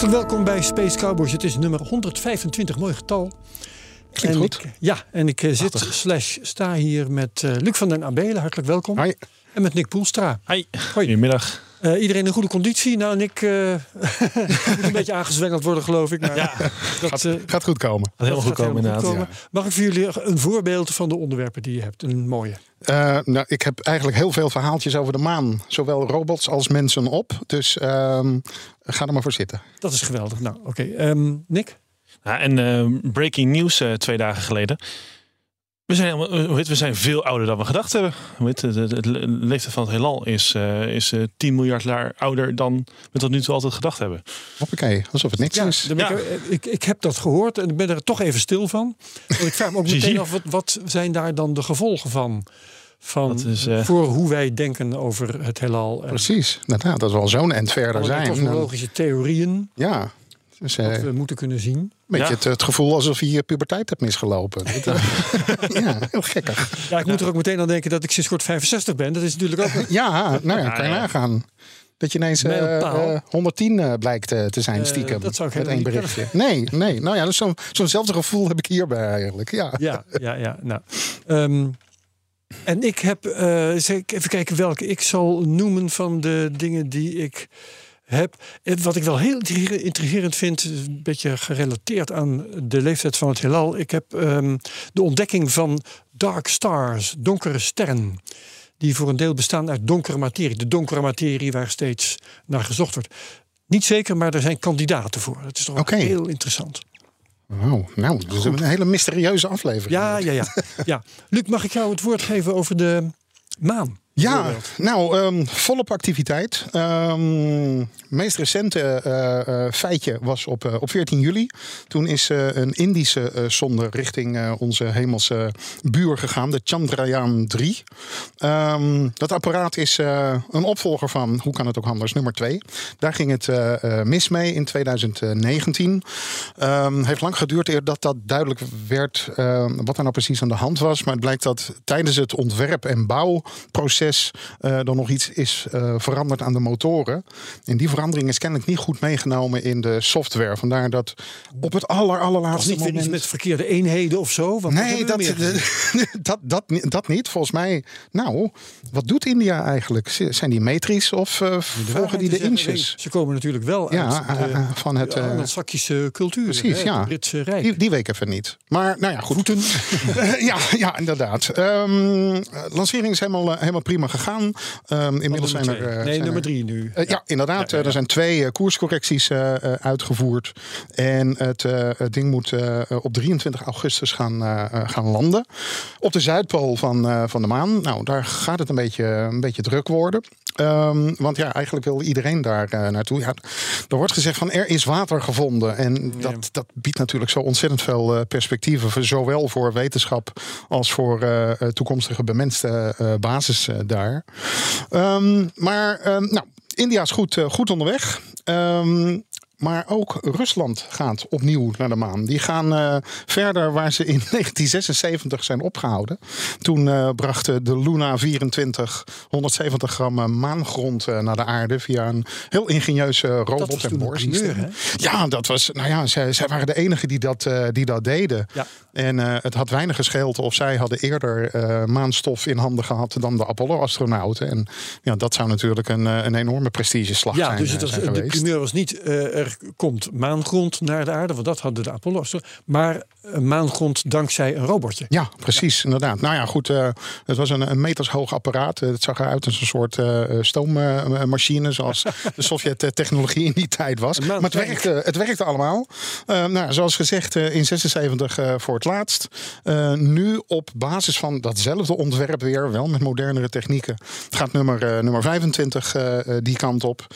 Hartelijk welkom bij Space Cowboys. Het is nummer 125, mooi getal. Klinkt en goed. Ik, ja, en ik eh, zit slash sta hier met eh, Luc van den Abelen. Hartelijk welkom. Hoi. En met Nick Poelstra. Hi, goedemiddag. Eh, iedereen in goede conditie. Nou, Nick eh moet een beetje aangezwengeld worden, geloof ik. Maar Ja, dat, eh, Gaat goed komen. gaat goed komen inderdaad. goed komen. Mag ik voor jullie een voorbeeld van de onderwerpen die je hebt? Een mooie. Eh, nou, ik heb eigenlijk heel veel verhaaltjes over de maan. Zowel robots als mensen op. Dus ehm, ga er maar voor zitten. Dat is geweldig. Nou, oké. Ehm, Nick? Ja, en eh, breaking news eh, twee dagen geleden. We zijn, helemaal- eh, we zijn veel ouder dan we gedacht hebben. Het, het, het le- leeftijd van het heelal is, eh, is eh, 10 miljard jaar ouder dan we tot nu toe altijd gedacht hebben. Hoppakee, alsof het niks Ja, is. ik, eh, ik, ik heb dat gehoord en ik ben er toch even stil van. Want ik vraag me ook meteen af, wat, wat zijn daar dan de gevolgen van? van Dat is, eh, voor hoe wij denken over het heelal. En Precies, inderdaad, dat we al zo'n end verder zijn. Dan- cosmologische theorieën ja, dus, eh, dat we moeten kunnen zien. Beetje Ja. het, het gevoel alsof je je puberteit hebt misgelopen. Eh, ja, heel gekkig. Ja, ik moet er ook meteen aan denken dat ik sinds kort 65 ben. Dat is natuurlijk ook... Ja, nou ja, kan je nagaan. Dat je ineens eh, Mijlpaal. eh, 110 eh, blijkt te zijn stiekem. dat zou ik met één berichtje. Nee, nee. Nou ja, dus zo'n zo'nzelfde gevoel heb ik hierbij eigenlijk. Ja. Ja, ja, ja. Nou, Ehm, en ik heb, eh, even kijken welke ik zal noemen van de dingen die ik heb. Wat ik wel heel intriger- intrigerend vind, is een beetje gerelateerd aan de leeftijd van het heelal. Ik heb ehm, de ontdekking van dark stars, donkere sterren. Die voor een deel bestaan uit donkere materie. De donkere materie waar steeds naar gezocht wordt. Niet zeker, maar er zijn kandidaten voor. Dat is toch Oké. heel interessant. Wow, nou, dat is een hele mysterieuze aflevering. Ja, ja, ja, ja. Luc, mag ik jou het woord geven over de maan? Ja, nou, ehm, volop activiteit. Ehm meest recente eh, eh, feitje was op, eh, op 14 juli. Toen is een Indische zonde richting onze hemelse buur gegaan, de Chandrayaan 3. Ehm, dat apparaat is een opvolger van, hoe kan het ook anders, nummer 2. Daar ging het mis mee in 2019. Ehm heeft lang geduurd eer dat dat duidelijk werd wat er nou precies aan de hand was. Maar het blijkt dat tijdens het ontwerp- en bouwproces eh, er nog iets is eh, veranderd aan de motoren. En die verandering is kennelijk niet goed meegenomen in de software. Vandaar dat op het aller, allerlaatste niet moment... met verkeerde eenheden of zo? Want Nee, dat, dat, dat, dat, ni- dat niet. Volgens mij, nou, wat doet India eigenlijk? Zijn die metrisch of eh, volgen die de inches? Ze komen natuurlijk wel Ja, uit de, van het, eh, Anglo-Saxische cultuur. precies, hè, ja. Het Britse Rijk. Die, die week even niet. Maar nou ja, goed. Ja, ja, inderdaad. Eh, lancering is helemaal, helemaal prima gegaan. Ehm, inmiddels zijn er. eh, nee, zijn nummer er- drie nu. eh, ja, inderdaad. Eh, Er zijn twee koerscorrecties uitgevoerd. En het, het ding moet op 23 augustus gaan, gaan landen. Op de Zuidpool van, van de maan. Nou, daar gaat het een beetje, een beetje druk worden. Ehm, want ja, eigenlijk wil iedereen daar naartoe. Ja, er wordt gezegd van er is water gevonden. En dat, dat biedt natuurlijk zo ontzettend veel perspectieven. voor- Zowel voor wetenschap als voor toekomstige bemenste basis eh, daar. Ehm, maar ehm, nou, India is goed, eh, goed onderweg. Ehm, maar ook Rusland gaat opnieuw naar de maan. Die gaan eh, verder waar ze in 1976 zijn opgehouden. Toen eh, brachten de Luna 24 170 gram eh, maangrond naar de aarde via een heel ingenieuze robot en boorsysteem. Ja, dat was. Nou ja, zij, zij waren de enigen die dat, die dat deden. Ja. En het had weinig gescheeld of zij hadden eerder maanstof in handen gehad dan de Apollo-astronauten. En ja, dat zou natuurlijk een, een enorme prestigeslag Ja, zijn, dus eh, het was, de primeur was niet er komt maangrond naar de aarde, want dat hadden de Apollo's. Maar een maangrond dankzij een robotje. Ja, precies, inderdaad. Nou ja, goed, eh, het was een, een metershoog apparaat. Eh, het zag eruit als een soort eh, stoommachine, zoals de Sovjet-technologie in die tijd was. Maar het werkte, het werkte allemaal. Eh, nou, zoals gezegd, eh, in 76 eh, voor het laatst. Eh, nu op basis van datzelfde ontwerp weer, wel met modernere technieken, gaat nummer, eh, nummer 25 eh, eh, die kant op.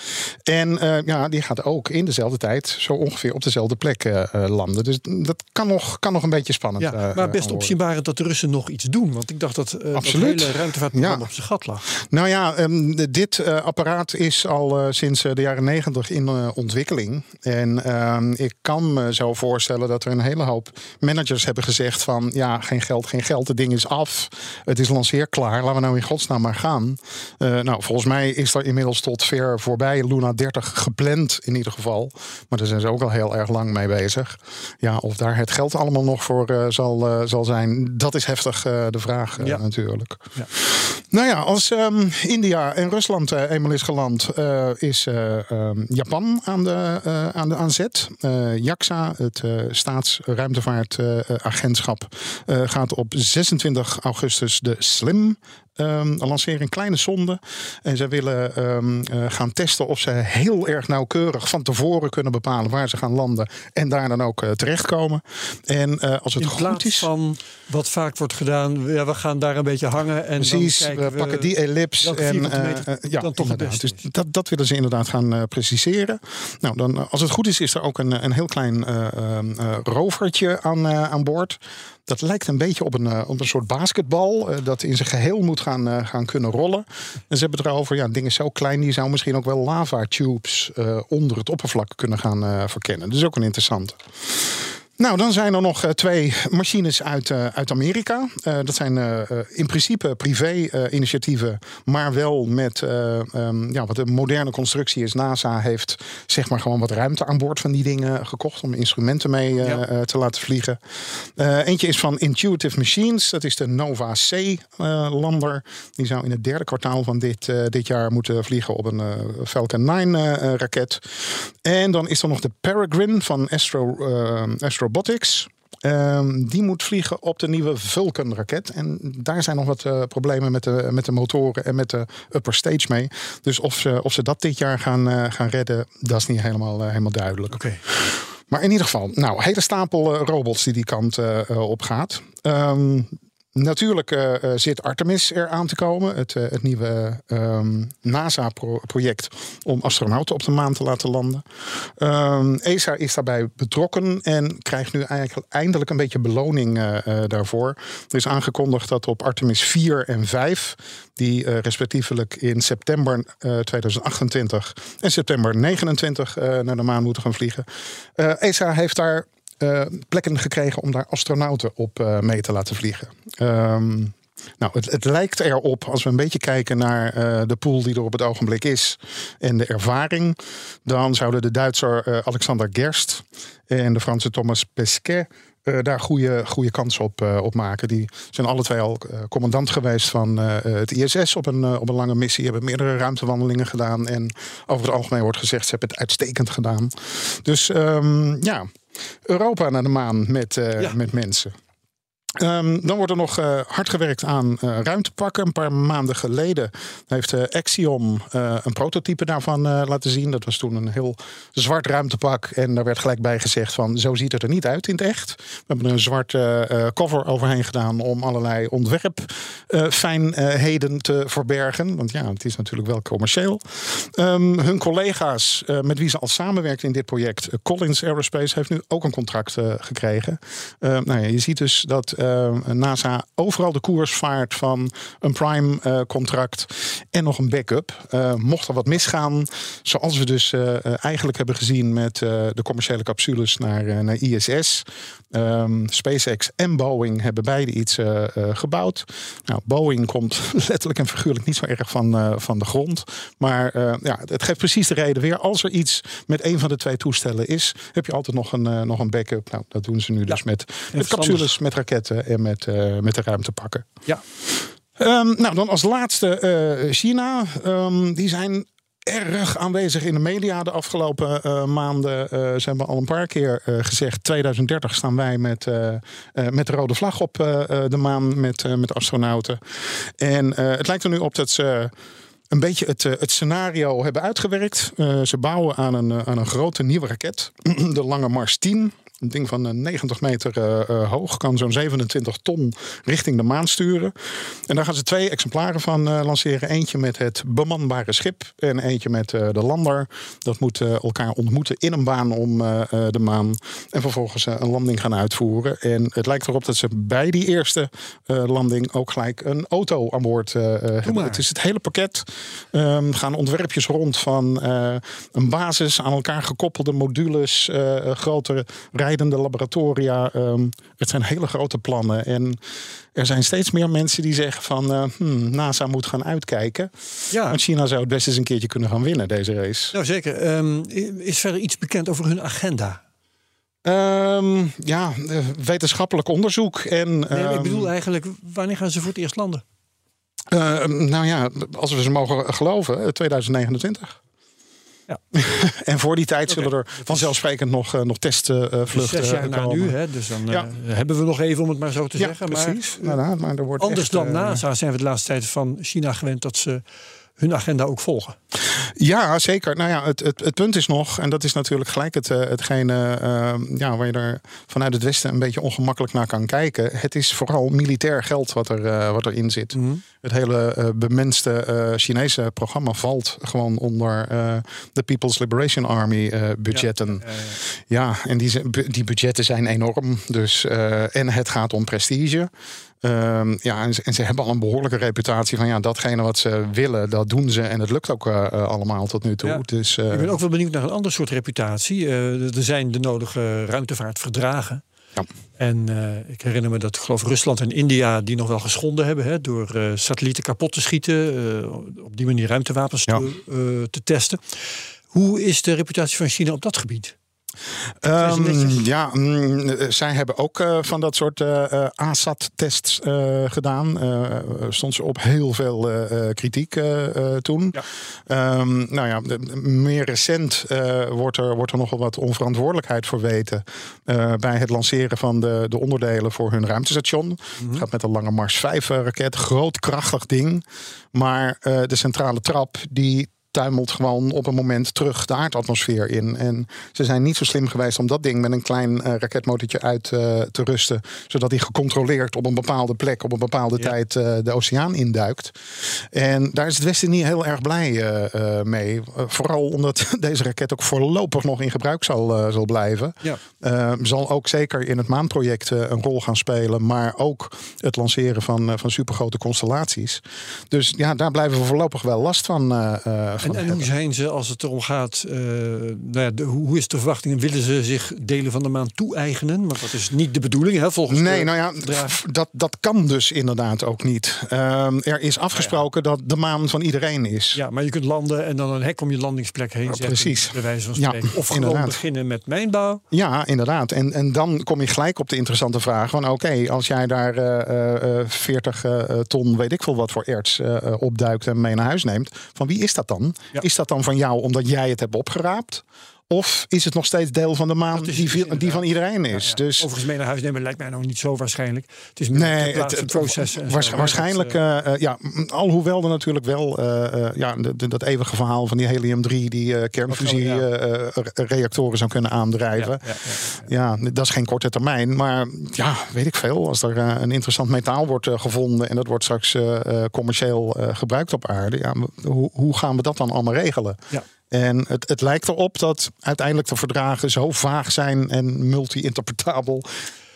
En eh, ja, die gaat ook in dezelfde dezelfde tijd zo ongeveer op dezelfde plek eh, landen. Dus dat kan nog, kan nog een beetje spannend Ja, eh, maar best opzienbarend dat de Russen nog iets doen. Want ik dacht dat eh Absoluut. dat hele ruimtevaartprogramma Ja. op zijn gat lag. Nou ja, de- dit apparaat is al sinds de jaren negentig in ontwikkeling. En ehm, ik kan me zo voorstellen dat er een hele hoop managers hebben gezegd van... ja, geen geld, geen geld, het ding is af. Het is lanceerklaar, laten we nou in godsnaam maar gaan. Nou, volgens mij is er inmiddels tot ver voorbij Luna 30 gepland in ieder geval. Maar daar zijn ze ook al heel erg lang mee bezig. Ja, of daar het geld allemaal nog voor eh, zal, eh, zal zijn, dat is heftig eh, de vraag Ja. natuurlijk. Ja. Nou ja, als ehm, India en Rusland eh, eenmaal is geland, eh, is eh, ehm, Japan aan de, aan de aan zet. JAXA, het staatsruimtevaartagentschap, gaat op 26 augustus de SLIM ehm, lanceren. Een kleine sonde. En zij willen gaan testen of ze heel erg nauwkeurig van tevoren kunnen bepalen waar ze gaan landen. En daar dan ook terechtkomen. En als het In goed plaats is. van wat vaak wordt gedaan, ja, we gaan daar een beetje hangen. En Precies, dan kijken pakken die ellips. En, eh, eh, ja, dan toch het beste Dus dat, dat willen ze inderdaad gaan eh, preciseren. Nou, dan, eh, als het goed is, is er ook een, een heel klein eh, eh, eh, rovertje aan, eh, aan boord. Dat lijkt een beetje op een, eh, op een soort basketbal. eh, dat in zijn geheel moet gaan, eh, gaan kunnen rollen. En ze hebben het erover, ja, dingen zo klein, die zou misschien ook wel lava tubes eh, onder het oppervlak kunnen gaan eh, verkennen. Dus ook een interessante. Nou, dan zijn er nog eh, twee machines uit, eh, uit Amerika. Eh, dat zijn in principe privé-initiatieven, maar wel met eh, ehm, ja, wat een moderne constructie is. NASA heeft zeg maar gewoon wat ruimte aan boord van die dingen gekocht om instrumenten mee Ja. te laten vliegen. Eentje is van Intuitive Machines, dat is de Nova C-lander. die zou in het derde kwartaal van dit, dit jaar moeten vliegen op een Falcon 9-raket. en dan is er nog de Peregrine van Astro, eh, Astrobotics. Ehm, die moet vliegen op de nieuwe Vulcan-raket. En daar zijn nog wat eh, problemen met de, met de motoren en met de upper stage mee. Dus of ze, of ze dat dit jaar gaan, eh, gaan redden, dat is niet helemaal, eh, helemaal duidelijk. Oké. Maar in ieder geval, nou, hele stapel robots die die kant op gaat. Ehm, natuurlijk eh, eh, zit Artemis er aan te komen. Het, eh, het nieuwe ehm, NASA-project om astronauten op de maan te laten landen. Ehm, ESA is daarbij betrokken en krijgt nu eigenlijk eindelijk een beetje beloning daarvoor. Er is aangekondigd dat op Artemis 4 en 5, die respectievelijk in september eh, 2028 en september 29 eh, naar de maan moeten gaan vliegen. ESA heeft daar plekken gekregen om daar astronauten op eh, mee te laten vliegen. Ehm, nou, het, het lijkt erop, als we een beetje kijken naar eh, de pool die er op het ogenblik is en de ervaring, dan zouden de Duitser eh, Alexander Gerst en de Franse Thomas Pesquet eh, daar goede, goede kans op, eh, op maken. Die zijn alle twee al eh, commandant geweest van eh, het ISS op een, eh, op een lange missie. Hebben meerdere ruimtewandelingen gedaan. En over het algemeen wordt gezegd, ze hebben het uitstekend gedaan. Dus ehm, ja, Europa naar de maan met, eh, Ja. met mensen. Ehm, dan wordt er nog eh, hard gewerkt aan eh, ruimtepakken. Een paar maanden geleden heeft eh, Axiom een prototype daarvan laten zien. Dat was toen een heel zwart ruimtepak. En daar werd gelijk bij gezegd van zo ziet het er niet uit in het echt. We hebben er een zwart cover overheen gedaan om allerlei ontwerpfijnheden te verbergen. Want ja, het is natuurlijk wel commercieel. Ehm, hun collega's met wie ze al samenwerkt in dit project, Collins Aerospace, heeft nu ook een contract gekregen. Eh, nou ja, je ziet dus dat NASA overal de koers vaart van een prime eh, contract en nog een backup. Eh, mocht er wat misgaan, zoals we dus eh, eh, eigenlijk hebben gezien met de commerciële capsules naar, naar ISS. Ehm, SpaceX en Boeing hebben beide iets gebouwd. Nou, Boeing komt letterlijk en figuurlijk niet zo erg van, van de grond. Maar ja, het geeft precies de reden weer. Als er iets met een van de twee toestellen is, heb je altijd nog een, nog een backup. Nou, dat doen ze nu dus met, met capsules, met raketten en met, eh, met de ruimtepakken. Ja. Ehm, nou, dan als laatste eh, China. Ehm, die zijn erg aanwezig in de media de afgelopen eh, maanden. Eh, ze hebben al een paar keer eh, gezegd... 2030 staan wij met, eh, eh, met de rode vlag op eh, eh, de maan met, eh, met astronauten. En eh, het lijkt er nu op dat ze een beetje het, eh, het scenario hebben uitgewerkt. Eh, ze bouwen aan een, eh, aan een grote nieuwe raket, de Lange Mars 10. Een ding van eh, 90 meter eh, eh, hoog. Kan zo'n 27 ton richting de maan sturen. En daar gaan ze twee exemplaren van eh, lanceren. Eentje met het bemanbare schip. En eentje met eh, de lander. Dat moet eh, elkaar ontmoeten in een baan om eh, eh, de maan. En vervolgens eh, een landing gaan uitvoeren. En het lijkt erop dat ze bij die eerste eh, landing ook gelijk een auto aan boord eh, eh, hebben. Het is het hele pakket. Ehm, gaan ontwerpjes rond van eh, een basis aan elkaar gekoppelde modules, eh, eh, rijdende laboratoria. Ehm, het zijn hele grote plannen. En er zijn steeds meer mensen die zeggen van eh, hmm, NASA moet gaan uitkijken. Ja, Want China zou het best eens een keertje kunnen gaan winnen, deze race. nou zeker. Ehm, is verder iets bekend over hun agenda? Ehm, ja, eh, wetenschappelijk onderzoek. En, Nee, ik bedoel eigenlijk, wanneer gaan ze voor het eerst landen? eh, nou ja, als we ze mogen geloven, eh, 2029. Ja. en voor die tijd zullen er vanzelfsprekend nog, eh, nog testvluchten Dus zes komen. nu, hè? dus dan eh, hebben we nog even om het maar zo te Ja, zeggen. precies. Maar, Inderdaad, maar er wordt anders echt, dan eh, NASA zijn we de laatste tijd van China gewend dat ze hun agenda ook volgen. Ja, zeker. Nou ja, het, het, het punt is nog, en dat is natuurlijk gelijk het, eh, hetgene eh, ja, waar je er vanuit het Westen een beetje ongemakkelijk naar kan kijken. Het is vooral militair geld wat, er, eh, wat erin zit. Het hele eh, bemenste Chinese programma valt gewoon onder de People's Liberation Army budgetten. Ja, en die, die budgetten zijn enorm. Dus, en het gaat om prestige. Ehm, ja, en ze, en ze hebben al een behoorlijke reputatie van ja, datgene wat ze willen, dat doen ze. En het lukt ook eh, eh, allemaal tot nu toe. Ja. Dus, eh, Ik ben ook wel benieuwd naar een ander soort reputatie. Er zijn de nodige ruimtevaartverdragen. Ja. En ik herinner me dat ik geloof Rusland en India die nog wel geschonden hebben hè, door satellieten kapot te schieten, op die manier ruimtewapens Ja. te, te testen. Hoe is de reputatie van China op dat gebied? Ehm, ja, mm, zij hebben ook eh, van dat soort eh, eh, ASAT-tests gedaan. Stond ze op heel veel kritiek toen. Ja. Ehm, nou ja, meer recent wordt, er, wordt er nogal wat onverantwoordelijkheid voor weten. eh, bij het lanceren van de, de onderdelen voor hun ruimtestation. Het gaat met een Lange Mars 5-raket. Groot, krachtig ding. Maar de centrale trap die tuimelt gewoon op een moment terug de aardatmosfeer in. En ze zijn niet zo slim geweest om dat ding met een klein eh, raketmotortje uit eh, te rusten. Zodat hij gecontroleerd op een bepaalde plek op een bepaalde Ja. tijd eh, de oceaan induikt. En daar is het Westen niet heel erg blij mee. Vooral omdat deze raket ook voorlopig nog in gebruik zal, zal blijven. Ja. Eh, zal ook zeker in het maanproject een rol gaan spelen. Maar ook het lanceren van, van supergrote constellaties. Dus ja, daar blijven we voorlopig wel last van. Van En, en hoe zijn ze als het erom gaat? eh, nou ja, de, hoe is de verwachting? Willen ze zich delen van de maan toe-eigenen? Want dat is niet de bedoeling, hè, volgens Nee, de nou ja, dat, dat kan dus inderdaad ook niet. Ehm, er is afgesproken dat de maan van iedereen is. Ja, maar je kunt landen en dan een hek om je landingsplek heen zetten. precies. Bij wijze van Ja, spreken. of gewoon inderdaad. beginnen met mijnbouw. Ja, inderdaad. En, en dan kom je gelijk op de interessante vraag van... oké, als jij daar eh, eh, 40 eh, ton, weet ik veel wat voor erts opduikt... en mee naar huis neemt, van wie is dat dan? Is dat dan van jou omdat jij het hebt opgeraapt? Of is het nog steeds deel van de maan die, die van iedereen is? Ja, ja. Dus Overigens mee naar huis nemen lijkt mij nog niet zo waarschijnlijk. Het is meer Nee, het, zo, hè. waarschijnlijk, Dat, eh, ja, alhoewel er natuurlijk wel eh, ja, de- de- dat eeuwige verhaal van die helium-3 die Ja. kernfusiereactoren zou kunnen aandrijven. ja, dat is geen korte termijn. Maar ja, weet ik veel. Als er een interessant metaal wordt gevonden en dat wordt straks commercieel gebruikt op aarde. Ja, hoe, hoe gaan we dat dan allemaal regelen? Ja. En het, het lijkt erop dat uiteindelijk de verdragen zo vaag zijn en multi-interpretabel.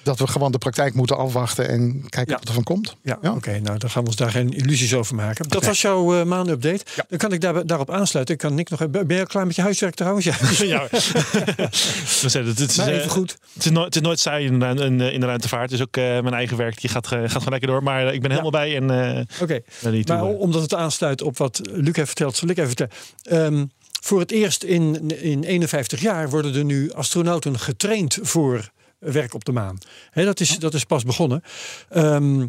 Dat we gewoon de praktijk moeten afwachten en kijken Ja. wat er van komt. Ja, Ja. oké. nou, dan gaan we ons daar geen illusies over maken. Dat was jouw uh, maandupdate. Ja. Dan kan ik daar, daarop aansluiten. Ik kan Nick nog even. Ben je al klaar met je huiswerk trouwens? Ja. ja. We zeiden, het, is, Maar eh, even goed. Het is, nooit, het is nooit saai in, de- in, de- in de ruimtevaart. Dus ook eh, mijn eigen werk die gaat, gaat gewoon lekker door. Maar eh, ik ben helemaal bij en eh Oké. Maar eh. omdat het aansluit op wat Luc heeft verteld, zal ik even vertellen. Ehm, voor het eerst in, in 51 jaar worden er nu astronauten getraind voor werk op de maan. Dat, is, dat is pas begonnen. Ehm,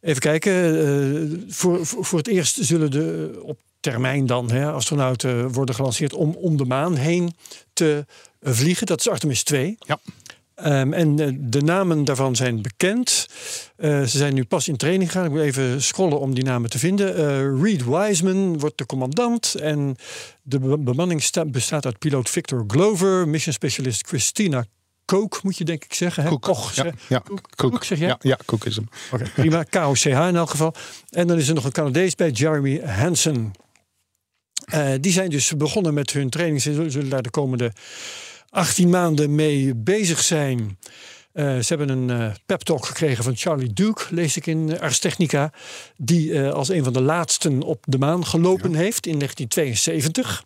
even kijken. eh, voor, voor, voor het eerst zullen de op termijn dan astronauten worden gelanceerd om om de maan heen te vliegen. Dat is Artemis 2. Ja. Ehm, en eh, de namen daarvan zijn bekend. Eh, ze zijn nu pas in training gegaan. Ik moet even scrollen om die namen te vinden. Eh Reed Wiseman wordt de commandant. En de be- bemanning sta- bestaat uit piloot Victor Glover, mission specialist Christina Coke moet je denk ik zeggen. Hè? Koek. Koch, ja, zeg- ja, Koek, koek. Koek, zeg jij? Ja, ja, koek is hem. Oké, prima. KOCH in elk geval. En dan is er nog een Canadees bij, Jeremy Hansen. Die zijn dus begonnen met hun training. Ze zullen daar de komende 18 maanden mee bezig zijn. Eh, ze hebben een eh pep talk gekregen van Charlie Duke, lees ik in eh, Ars Technica. Die als een van de laatsten op de maan gelopen heeft in 1972.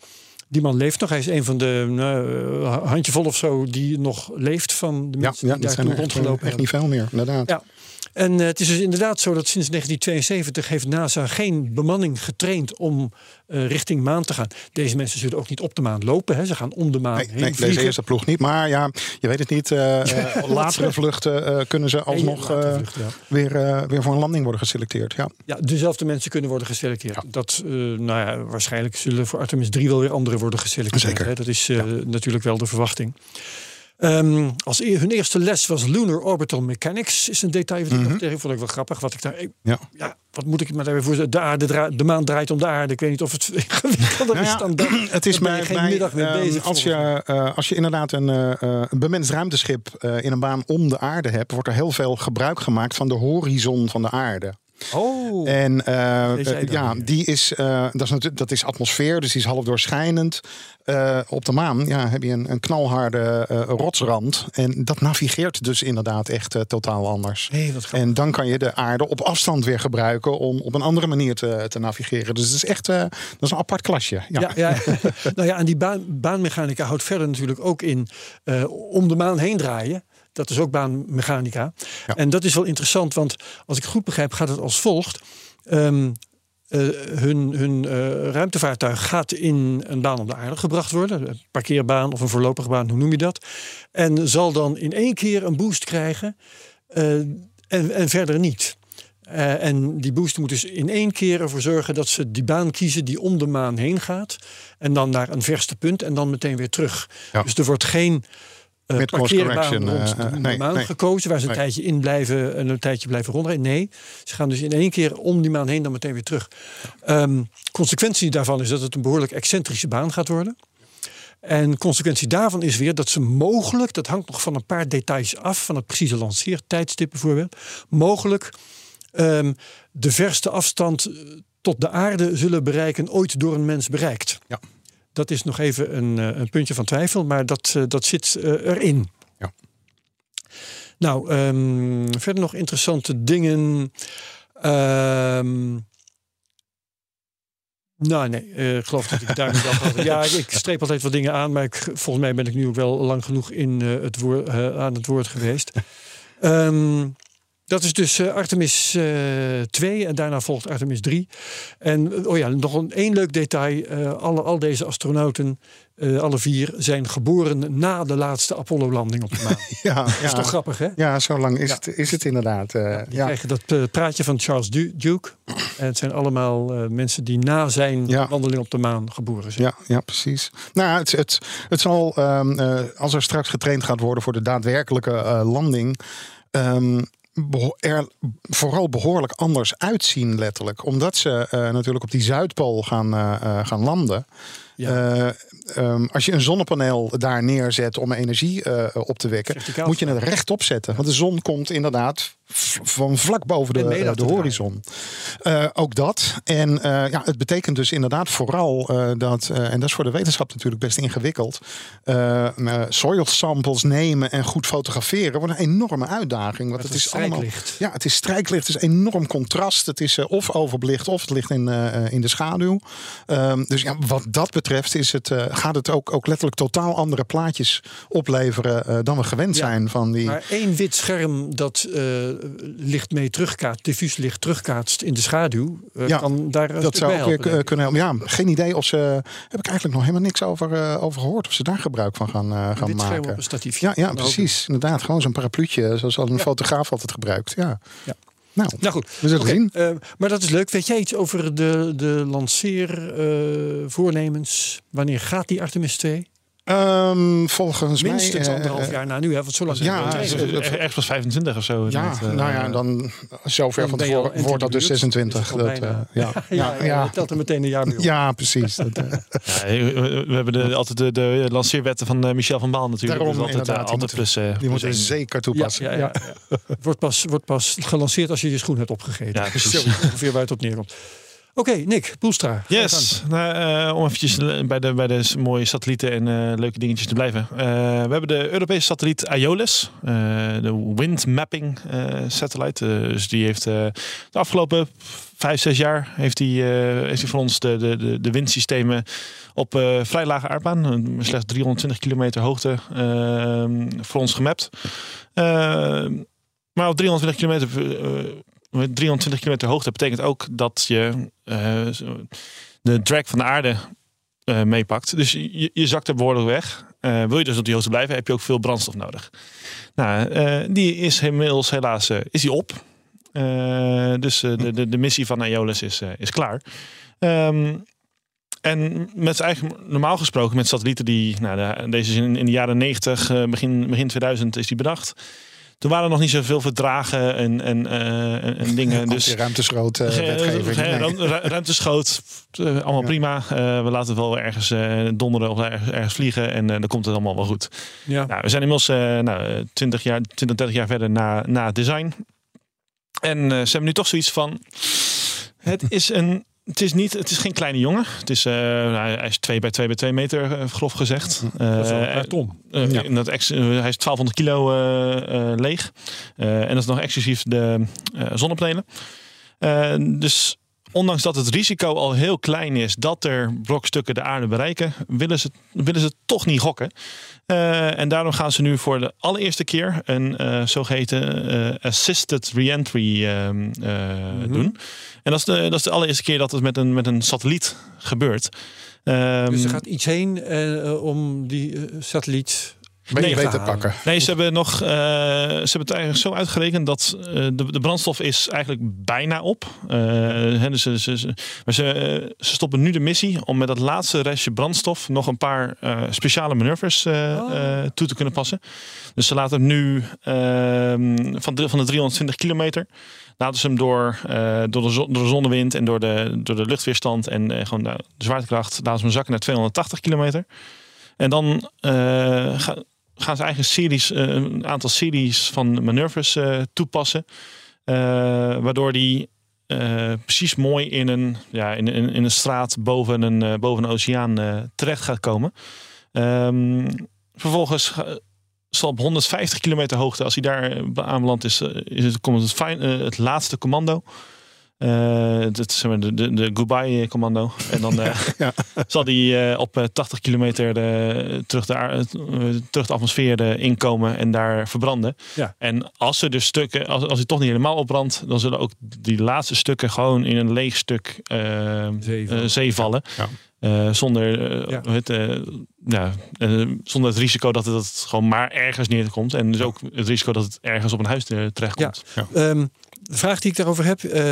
Die man leeft nog. Hij is een van de nou, handjevol of zo die nog leeft van de mensen ja die daar zijn toen echt, rondgelopen echt hebben. niet veel meer, inderdaad. Ja. En eh, het is dus inderdaad zo dat sinds 1972 heeft NASA geen bemanning getraind om eh, richting maan te gaan. Deze mensen zullen ook niet op de maan lopen. Hè. Ze gaan om de maan Nee, heen nee, deze eerste ploeg niet. Maar ja, je weet het niet. eh, latere vluchten kunnen ze alsnog ja. weer, weer voor een landing worden geselecteerd. Ja. Ja, dezelfde mensen kunnen worden geselecteerd. Dat, nou ja, waarschijnlijk zullen voor Artemis 3 wel weer anderen worden geselecteerd. Zeker. Hè. Dat is natuurlijk wel de verwachting. Ehm, als e- hun eerste les was Lunar Orbital Mechanics. Is een detail wat ik tegen vond ik wel grappig. Wat ik daar, ik-. Ja. ja, wat moet ik me daar weer voor? De, aarde de maan draait om de aarde. Ik weet niet of het ingewikkelder Nou is dan dat. Het is bij, geen bij, middag mee ehm, bezig. als, mij. je, eh, als je inderdaad een, eh, een bemenst ruimteschip in een baan om de aarde hebt, wordt er heel veel gebruik gemaakt van de horizon van de aarde. Oh, En eh, eh, dat ja, die is, eh, dat, is dat is atmosfeer, dus die is half doorschijnend. Op de maan ja, heb je een, een knalharde rotsrand. En dat navigeert dus inderdaad echt totaal anders. nee. En dan kan je de aarde op afstand weer gebruiken om op een andere manier te, te navigeren. Dus het is echt dat is een apart klasje. Ja. Ja, ja. nou ja, en die baan, baanmechanica houdt verder natuurlijk ook in om de maan heen draaien. Dat is ook baanmechanica. Ja. En dat is wel interessant, want als ik het goed begrijp, gaat het als volgt. Ehm, eh, hun hun eh, ruimtevaartuig gaat in een baan om de aarde gebracht worden. Een parkeerbaan of een voorlopige baan, hoe noem je dat? En zal dan in één keer een boost krijgen eh, en, en verder niet. En die boost moet dus in één keer ervoor zorgen dat ze die baan kiezen die om de maan heen gaat. En dan naar een verste punt en dan meteen weer terug. Ja. Dus er wordt geen eh eh, de, eh, de nee, maan nee. gekozen. Waar ze een Nee. tijdje in blijven en een tijdje blijven rondrijden. Nee, ze gaan dus in één keer om die maan heen dan meteen weer terug. Ehm, consequentie daarvan is dat het een behoorlijk excentrische baan gaat worden. En consequentie daarvan is weer dat ze mogelijk, dat hangt nog van een paar details af, van het precieze lanceertijdstip bijvoorbeeld, mogelijk ehm, de verste afstand eh, tot de aarde zullen bereiken ooit door een mens bereikt. Ja. Dat is nog even een, eh, een puntje van twijfel, maar dat, eh, dat zit eh, erin. Ja. Nou, ehm, verder nog interessante dingen. Ehm, nou, nee, ik geloof dat ik daar niet Ja, ik, streep altijd wat dingen aan, maar ik, volgens mij ben ik nu ook wel lang genoeg in, het woord, aan het woord geweest. Ehm, dat is dus eh, Artemis eh 2 en daarna volgt Artemis 3. En eh, oh ja, nog een één leuk detail. eh, alle, al deze astronauten, eh, alle vier, zijn geboren na de laatste Apollo-landing op de maan. Ja, Dat is toch grappig, hè? Ja, zo lang is, Ja. het, is het inderdaad. eh, Die ja. krijgen dat eh, praatje van Charles Du- Duke. En het zijn allemaal eh, mensen die na zijn wandeling op de maan geboren zijn. Ja, ja, precies. Nou, het, het, het zal, ehm, eh, als er straks getraind gaat worden voor de daadwerkelijke eh, landing, ehm, er vooral behoorlijk anders uitzien, letterlijk. Omdat ze eh, natuurlijk op die Zuidpool gaan, eh, eh, gaan landen. Ja. Eh, ehm, als je een zonnepaneel daar neerzet om energie eh, op te wekken, Verticaal moet je het rechtop zetten. Want de zon komt inderdaad van vlak boven de, eh, de horizon. Eh, ook dat. En ja, het betekent dus inderdaad vooral dat, en dat is voor de wetenschap natuurlijk best ingewikkeld, soil samples nemen en goed fotograferen wordt een enorme uitdaging. Want Het is is allemaal. strijklicht. Ja, het is strijklicht, het is enorm contrast. Het is of overbelicht of het ligt in, in de schaduw. Ehm, dus ja, wat dat betreft is het, gaat het ook, ook letterlijk totaal andere plaatjes opleveren eh, dan we gewend Ja, zijn van die. Maar één wit scherm dat eh, licht mee terugkaatst, diffuus licht terugkaatst in de schaduw, eh, Ja, kan daar dat zou ook weer kunnen helpen. Ja, geen idee of ze. Heb ik eigenlijk nog helemaal niks over, over gehoord. Of ze daar gebruik van gaan, gaan wit scherm maken. op een statiefje. Ja, ja, precies. Inderdaad, gewoon zo'n parapluutje, zoals al een Ja. fotograaf altijd gebruikt. Ja. Ja. Nou, Nou goed, we zullen Oké, zien. eh, maar dat is leuk. Weet jij iets over de, de lanceervoornemens? Wanneer gaat die Artemis 2? Ehm, volgens Minstens mij... eh, anderhalf jaar na nu, hè, want zo lang ja, dat- Ergens pas 25 of zo. Ja, Dat, eh, nou ja, dan zover van tevoren wordt dat dus buurt. 26. Is het Dat, eh, ja, ja, ja, ja, telt er meteen een jaar bij op. ja, precies. Dat, eh, Ja, we, we hebben de, altijd de, de lanceerwetten van eh, Michel van Baal natuurlijk. Daarom, dus altijd, eh, inderdaad, die altijd moeten- plus, eh, die moeten zeker Ja, toepassen. ja, ja, ja. Wordt, pas, wordt pas gelanceerd als je je schoen hebt opgegeten. Ja, precies. Zo ongeveer waar het op neerkomt. Oké, Nick, Poelstra. Yes, nou, eh, om eventjes bij de, bij de mooie satellieten en eh, leuke dingetjes te blijven. Eh, we hebben de Europese satelliet eh, de Wind Mapping Satellite. Dus die heeft de afgelopen vijf, zes jaar heeft die, eh, heeft die voor ons de, de, de, de windsystemen op vrij lage aardbaan, slechts 320 kilometer hoogte, voor ons gemapt. Maar op 320 kilometer, met 320 kilometer hoogte betekent ook dat je eh, de drag van de aarde eh, meepakt. Dus je, je zakt er behoorlijk weg. Eh, wil je dus op die hoogte blijven, heb je ook veel brandstof nodig. Nou, die is inmiddels helaas is die op. Dus de, de, de missie van Aeolus is, is klaar. Ehm, en met eigenlijk normaal gesproken met satellieten die, nou, de- deze in, in de jaren 90, eh, begin, begin 2000 is die bedacht. Toen waren er nog niet zoveel verdragen en, en, eh, en, en dingen. Dus Anti-ruimteschroot Ge- wetgeving. ge- Nee. ruim- ru- Ruimteschoot, allemaal Ja. prima. Eh, we laten het wel ergens eh, donderen of ergens, ergens vliegen en eh, dan komt het allemaal wel goed. Ja. Nou, we zijn inmiddels eh nou, 20, jaar, 20, 30 jaar verder na, na het design. En eh, ze hebben nu toch zoiets van... Het is een... Het is, niet, het is geen kleine jongen. Het is, eh, nou, hij is 2 bij 2 bij 2 meter, eh, grof gezegd. Dat is een Eh, ton. Ja. in dat ex- hij is 1200 kilo eh, eh, leeg. Eh, en dat is nog exclusief de eh, zonnepanelen. Eh, dus ondanks dat het risico al heel klein is dat er brokstukken de aarde bereiken, willen ze, willen ze toch niet gokken. Eh, en daarom gaan ze nu voor de allereerste keer een eh, zogeheten eh, assisted reentry ehm, eh, doen. En dat is, de, dat is de allereerste keer dat het met een, met een satelliet gebeurt. Ehm, Dus er gaat iets heen om die satelliet Ben je Nee, beter pakken. Nee, ze hebben nog. eh, ze hebben het eigenlijk zo uitgerekend dat eh, de, de brandstof is eigenlijk bijna op. Eh, hè, dus ze, ze, ze, maar ze, ze stoppen nu de missie om met dat laatste restje brandstof nog een paar eh, speciale manoeuvres eh, Oh. eh, toe te kunnen passen. Dus ze laten hem nu ehm, van, de, van de 320 kilometer. Laten ze hem door, eh, door, de, zon- door de zonnewind en door de, door de luchtweerstand en eh, gewoon de, de zwaartekracht. Laten ze hem zakken naar 280 kilometer. En dan eh, ga- gaan ze eigen series, eh, een aantal series van manoeuvres eh, toepassen. eh, waardoor die precies mooi in een, ja, in, in, in een straat boven een, boven een oceaan terecht gaat komen. Ehm, vervolgens zal op 150 kilometer hoogte, als hij daar aanbeland is, is het, komt het, het laatste commando. Eh, het, zeg maar, de, de, de goodbye commando. En dan eh, Ja. zal die eh, op eh, 80 kilometer eh, terug, de, terug de atmosfeer inkomen en daar verbranden. Ja. En als er dus stukken, als, als hij toch niet helemaal opbrandt, dan zullen ook die laatste stukken gewoon in een leeg stuk Zee vallen. zee vallen. Ja. Zonder, Ja. het, ja, zonder het risico dat het gewoon maar ergens neerkomt. En dus ook het risico dat het ergens op een huis terechtkomt. Ehm, de vraag die ik daarover heb. eh,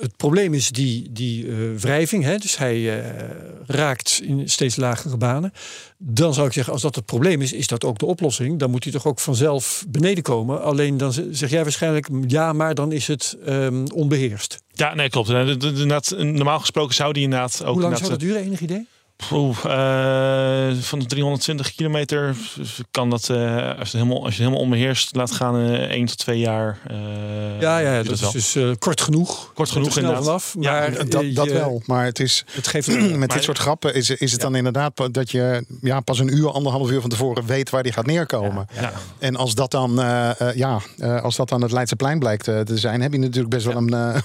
het probleem is die, die eh, wrijving. Hè? Dus hij eh, raakt in steeds lagere banen. Dan zou ik zeggen, als dat het probleem is, is dat ook de oplossing. Dan moet hij toch ook vanzelf beneden komen. Alleen dan zeg jij waarschijnlijk ja, maar dan is het ehm, onbeheerst. Ja, nee, klopt. Normaal gesproken zou die inderdaad ook... Hoe lang zou dat duren, enig idee? Oeh, eh, van de 320 kilometer kan dat, eh, als, je het helemaal, als je het helemaal onbeheerst laat gaan, eh 1 tot 2 jaar. eh, Ja, ja, dat het is dus eh, kort genoeg. Kort genoeg, Er inderdaad. vanaf. Ja, Maar Dat, dat je- wel, maar het is Het geeft met Maar- dit soort grappen is, is het dan inderdaad dat je ja, pas een uur, anderhalf uur van tevoren weet waar die gaat neerkomen. Ja. En als dat dan, ja, eh, als dat dan het Leidseplein blijkt te zijn, heb je natuurlijk best wel een, eh,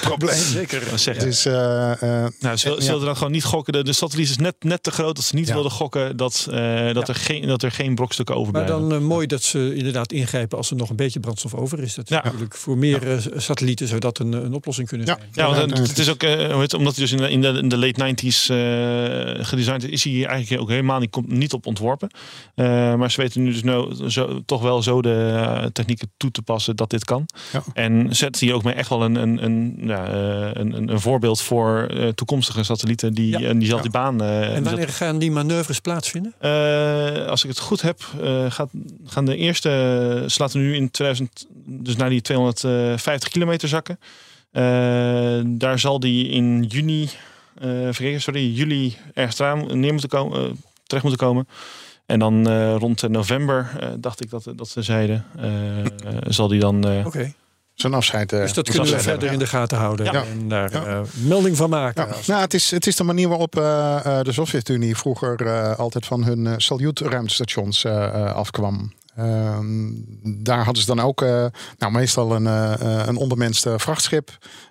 probleem. Zeker. Dat. Dus eh, eh, Nou, ze wilden dan gewoon niet gokken. De, de satelliet is net, net te groot dat ze niet Ja. wilden gokken dat, eh, dat, er geen, dat er geen brokstukken Maar overblijven. dan eh, mooi dat ze inderdaad ingrijpen als er nog een beetje brandstof over is. Dat is Ja. natuurlijk voor meer eh, satellieten zou dat een, een oplossing kunnen Ja. zijn. Ja, want het, is ook, eh, hoe heet het, omdat hij dus in de, in de, in de late 90s eh, gedesigned is, is hij hier eigenlijk ook helemaal niet, kom- niet op ontworpen. Eh, maar ze weten nu dus nou, zo, toch wel zo de technieken toe te passen dat dit kan. Ja. En zet hier ook mee echt wel een, een, een, ja, een, een, een voorbeeld voor eh, toekomstige satellieten die Ja. eh, diezelfde baan eh, En wanneer gaan die manoeuvres plaatsvinden? eh, als ik het goed heb, eh, gaat, gaan de eerste, ze laten nu in 2000, dus naar die 250 kilometer zakken. Daar zal die in juni, sorry, juli ergens neer moeten komen, terecht moeten komen. En dan rond november, dacht ik dat, dat ze zeiden, zal die dan... Oké, Zijn afscheid. eh, dus dat kunnen we verder in de gaten houden. Ja. En daar Ja. eh, melding van maken. Ja, nou, het, is, het is de manier waarop eh, de Sovjet-Unie vroeger altijd van hun saluut-ruimtestations afkwam. Ehm, daar hadden ze dan ook nou, meestal een, een vrachtschip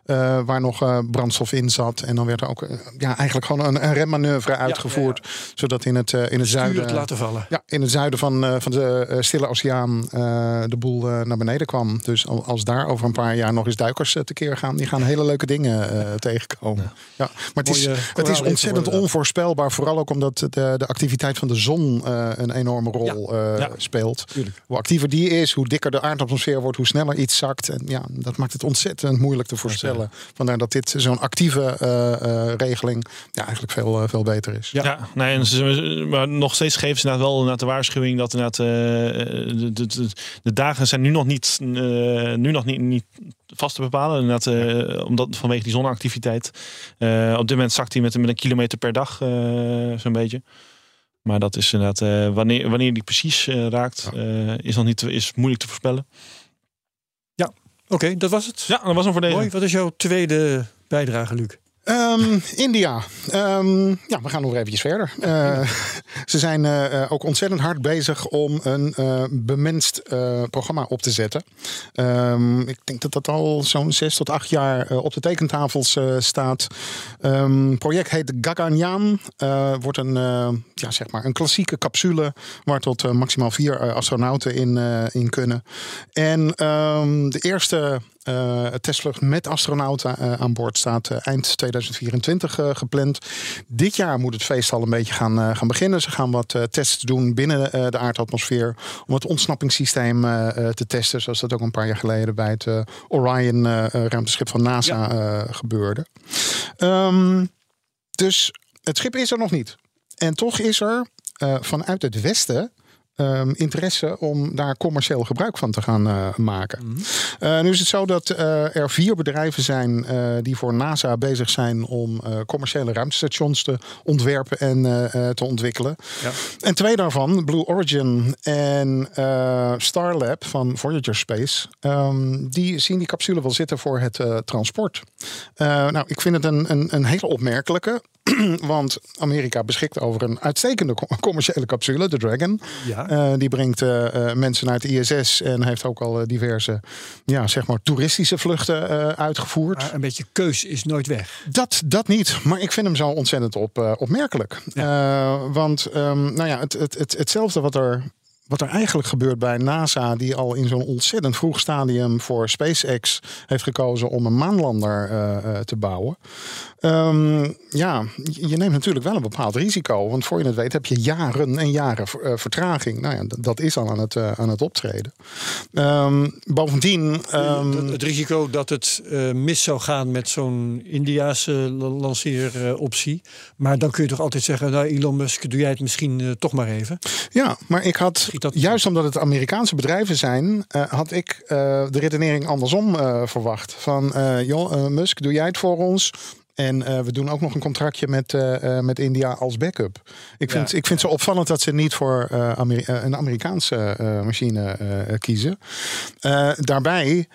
eh, waar nog eh, brandstof in zat. En dan werd er ook eh, ja, eigenlijk gewoon een, een remmanoeuvre uitgevoerd. Zodat in het, eh, in het Stuur zuiden. het laten vallen. Ja, in het zuiden van, eh, van de Stille Oceaan eh, de boel eh, naar beneden kwam. Dus al- als daar over een paar jaar nog eens duikers eh, tekeer gaan, die gaan hele leuke dingen eh, tegenkomen. Ja. Maar het is, Mooie het is ontzettend onvoorspelbaar. Vooral ook omdat de, de activiteit van de zon eh, een enorme rol eh, Ja. speelt. Tuurlijk. Hoe actiever die is, hoe dikker de aardatmosfeer wordt, hoe sneller iets zakt. En ja, dat maakt het ontzettend moeilijk te voorspellen. Vandaar dat dit zo'n actieve eh, eh, regeling ja, eigenlijk veel, eh, veel beter is. Ja, nee, en ze, maar nog steeds geven ze inderdaad wel inderdaad de waarschuwing dat inderdaad, eh, de, de, de, de dagen zijn nu nog niet, eh, nu nog niet, niet vast te bepalen. Inderdaad, eh, omdat, vanwege die zonneactiviteit. Eh, op dit moment zakt hij met, met een kilometer per dag, eh, zo'n beetje. Maar dat is inderdaad, eh, wanneer, wanneer die precies raakt, eh, is nog niet is moeilijk te voorspellen. Oké, dat was het. Ja, dat was hem voor deze. Mooi. Wat is jouw tweede bijdrage, Luc? Ehm, India. Ehm, ja, we gaan nog eventjes verder. Eh, ze zijn eh, ook ontzettend hard bezig om een eh, programma op te zetten. Ehm, ik denk dat dat al zo'n zes tot acht jaar op de tekentafels staat. Het project heet Gaganyaan. Wordt een, ja, zeg maar een klassieke capsule waar tot maximaal vier astronauten in, in kunnen. En de eerste eh, testvlucht met astronauten eh, aan boord staat eh, eind 2024 eh, gepland. Dit jaar moet het feest al een beetje gaan, gaan beginnen. Ze gaan wat tests doen binnen de aardatmosfeer om het ontsnappingssysteem te testen, zoals dat ook een paar jaar geleden bij het Orion ruimteschip van NASA gebeurde. Ehm, dus het schip is er nog niet. En toch is er vanuit het westen ehm, interesse om daar commercieel gebruik van te gaan eh, maken. Eh, nu is het zo dat eh, er vier bedrijven zijn die voor NASA bezig zijn om commerciële ruimtestations te ontwerpen en te ontwikkelen. Ja. En twee daarvan, Blue Origin en Starlab van Voyager Space, ehm, die zien die capsule wel zitten voor het transport. Nou, ik vind het een, een, een hele opmerkelijke. Want Amerika beschikt over een uitstekende co- commerciële capsule, de Dragon. Ja. Eh, die brengt eh, eh, mensen naar het ISS en heeft ook al diverse ja, zeg maar toeristische vluchten uitgevoerd. Maar een beetje keus is nooit weg. Dat, dat niet, maar ik vind hem zo ontzettend op, opmerkelijk. Want ehm, nou ja, het, het, het, hetzelfde wat er, wat er eigenlijk gebeurt bij NASA, die al in zo'n ontzettend vroeg stadium voor SpaceX heeft gekozen om een maanlander eh, eh, te bouwen. Ehm, ja, je neemt natuurlijk wel een bepaald risico. Want voor je het weet heb je jaren en jaren eh, vertraging. Nou ja, dat is al aan het, aan het optreden. Ehm, bovendien. ehm, Dat- het risico dat het mis zou gaan met zo'n Indiaanse la- lanceeroptie. maar dan kun je toch altijd zeggen, nou Elon Musk, doe jij het misschien toch maar even. Ja, maar ik had, Dat- juist omdat het Amerikaanse bedrijven zijn, eh, had ik eh, de redenering andersom eh, verwacht. Van, joh, Musk, doe jij het voor ons? En we doen ook nog een contractje met, met India als backup. Ik vind, Ja. ik vind zo opvallend dat ze niet voor Ameri- een Amerikaanse machine kiezen. Daarbij.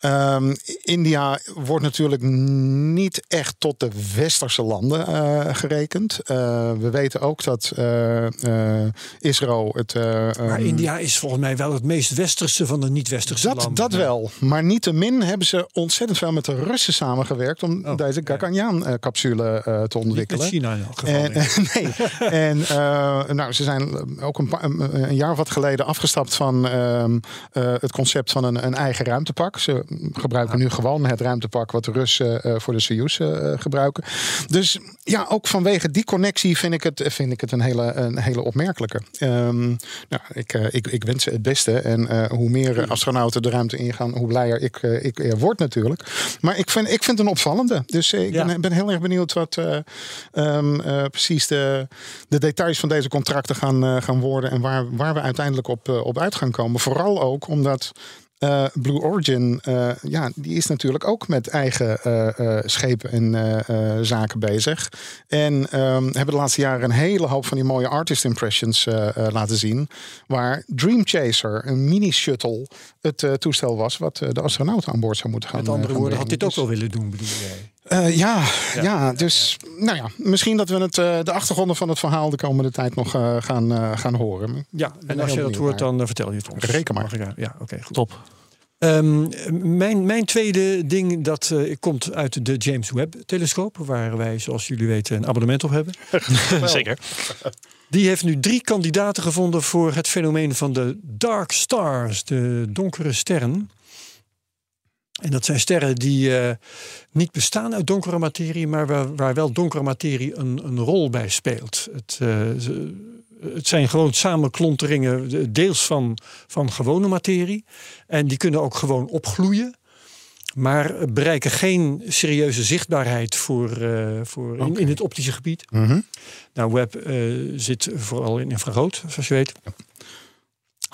Ehm, India wordt natuurlijk niet echt tot de westerse landen eh, gerekend. Eh, we weten ook dat eh, Israël het. Maar ehm, India is volgens mij wel het meest westerse van de niet-westerse landen. dat wel. Maar niettemin hebben ze ontzettend veel met de Russen samengewerkt om Oh, deze Gaganyaan-capsule te Niet ontwikkelen. met China in elk geval. En, en nou, ze zijn ook een, paar, een jaar of wat geleden afgestapt van ehm, eh, het concept van een, een eigen ruimtepak. Ze gebruiken nu gewoon het ruimtepak wat de Russen eh, voor de Soyuz eh, gebruiken. Dus ja, ook vanwege die connectie vind ik het, vind ik het een, hele, een hele opmerkelijke. Ehm, nou, ik, eh, ik, ik wens ze het beste. En hoe meer astronauten de ruimte ingaan, hoe blijer ik, ik word natuurlijk. Maar ik vind, ik vind het een opvallende. Dus ik Ja. ben, ben heel erg benieuwd wat eh, ehm, eh, precies de, de details van deze contracten gaan, gaan worden. En waar, waar we uiteindelijk op, op uit gaan komen. Vooral ook omdat eh, Blue Origin, eh, ja, die is natuurlijk ook met eigen eh, schepen en zaken bezig. En ehm, hebben de laatste jaren een hele hoop van die mooie artist impressions laten zien. Waar Dream Chaser, een mini-shuttle, het toestel was wat de astronauten aan boord zou moeten gaan. Met andere gaan woorden, had dit ook wel willen doen, bedoel jij? Eh, ja, ja, dus nou ja, misschien dat we het, eh, de achtergronden van het verhaal de komende tijd nog eh, gaan, eh, gaan horen. Ja, en als je dat hoort, dan vertel je het ons. Reken maar. Mag ik, Ja, oké, goed. Top. Ehm, mijn, mijn tweede ding dat eh, komt uit de James Webb-telescoop, waar wij, zoals jullie weten, een abonnement op hebben. Zeker. Die heeft nu drie kandidaten gevonden voor het fenomeen van de dark stars, de donkere sterren. En dat zijn sterren die eh, niet bestaan uit donkere materie, maar waar, waar wel donkere materie een, een rol bij speelt. Het, eh, het zijn gewoon samenklonteringen, de- deels van, van gewone materie. En die kunnen ook gewoon opgloeien. Maar bereiken geen serieuze zichtbaarheid voor, eh, voor in, in het optische gebied. Mhm. Nou, Webb eh, zit vooral in infrarood, zoals je weet.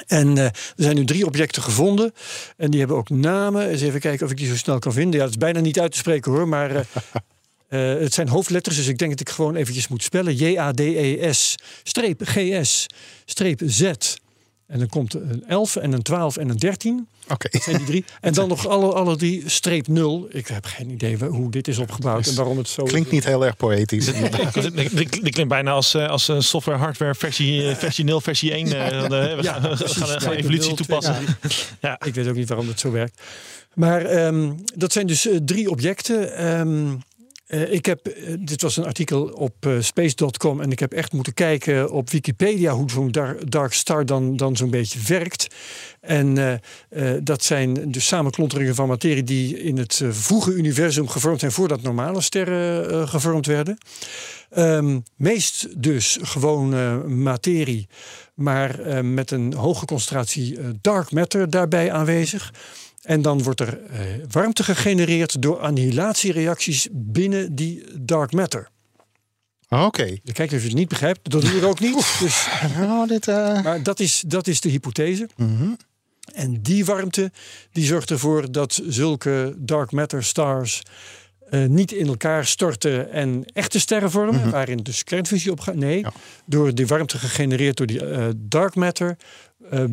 En eh, er zijn nu drie objecten gevonden. En die hebben ook namen. Eens even kijken of ik die zo snel kan vinden. Ja, dat is bijna niet uit te spreken hoor. Maar eh, eh, het zijn hoofdletters. Dus ik denk dat ik gewoon eventjes moet spellen. J-A-D-E-S streep G-S streep Z. En dan komt een 11 en een 12 en een 13. Oké. Dat zijn die drie. En dan nog alle, alle drie streep 0. Ik heb geen idee hoe dit is opgebouwd en waarom het zo. Klinkt niet heel erg poëtisch. Dit dit klinkt bijna als, eh, als een software, hardware, versie, eh, versie 0, versie 1. eh, van de- we Ja, gaan, precies. gaan, evolutie 0, toepassen. Ja. Ik weet ook niet waarom het zo werkt. Maar ehm, dat zijn dus eh, drie objecten. Ehm, eh, ik heb, eh, dit was een artikel op eh, space.com en ik heb echt moeten kijken op Wikipedia hoe zo'n dar- dark star dan, dan zo'n beetje werkt. En dat zijn dus samenklonteringen van materie die in het vroege universum gevormd zijn voordat normale sterren gevormd werden. Ehm, meest dus gewoon eh, materie, maar met een hoge concentratie dark matter daarbij aanwezig. En dan wordt er eh, warmte gegenereerd door annihilatiereacties binnen die dark matter. Oké. Je kijkt of je het niet begrijpt, dat doe ik ook niet. Dus, Nou, dit... eh, maar dat is, dat is de hypothese. mhm. En die warmte die zorgt ervoor dat zulke dark matter stars eh, niet in elkaar storten en echte sterren vormen, waarin dus kernfusie op gaat. Nee, Ja. door die warmte gegenereerd door die eh, dark matter eh,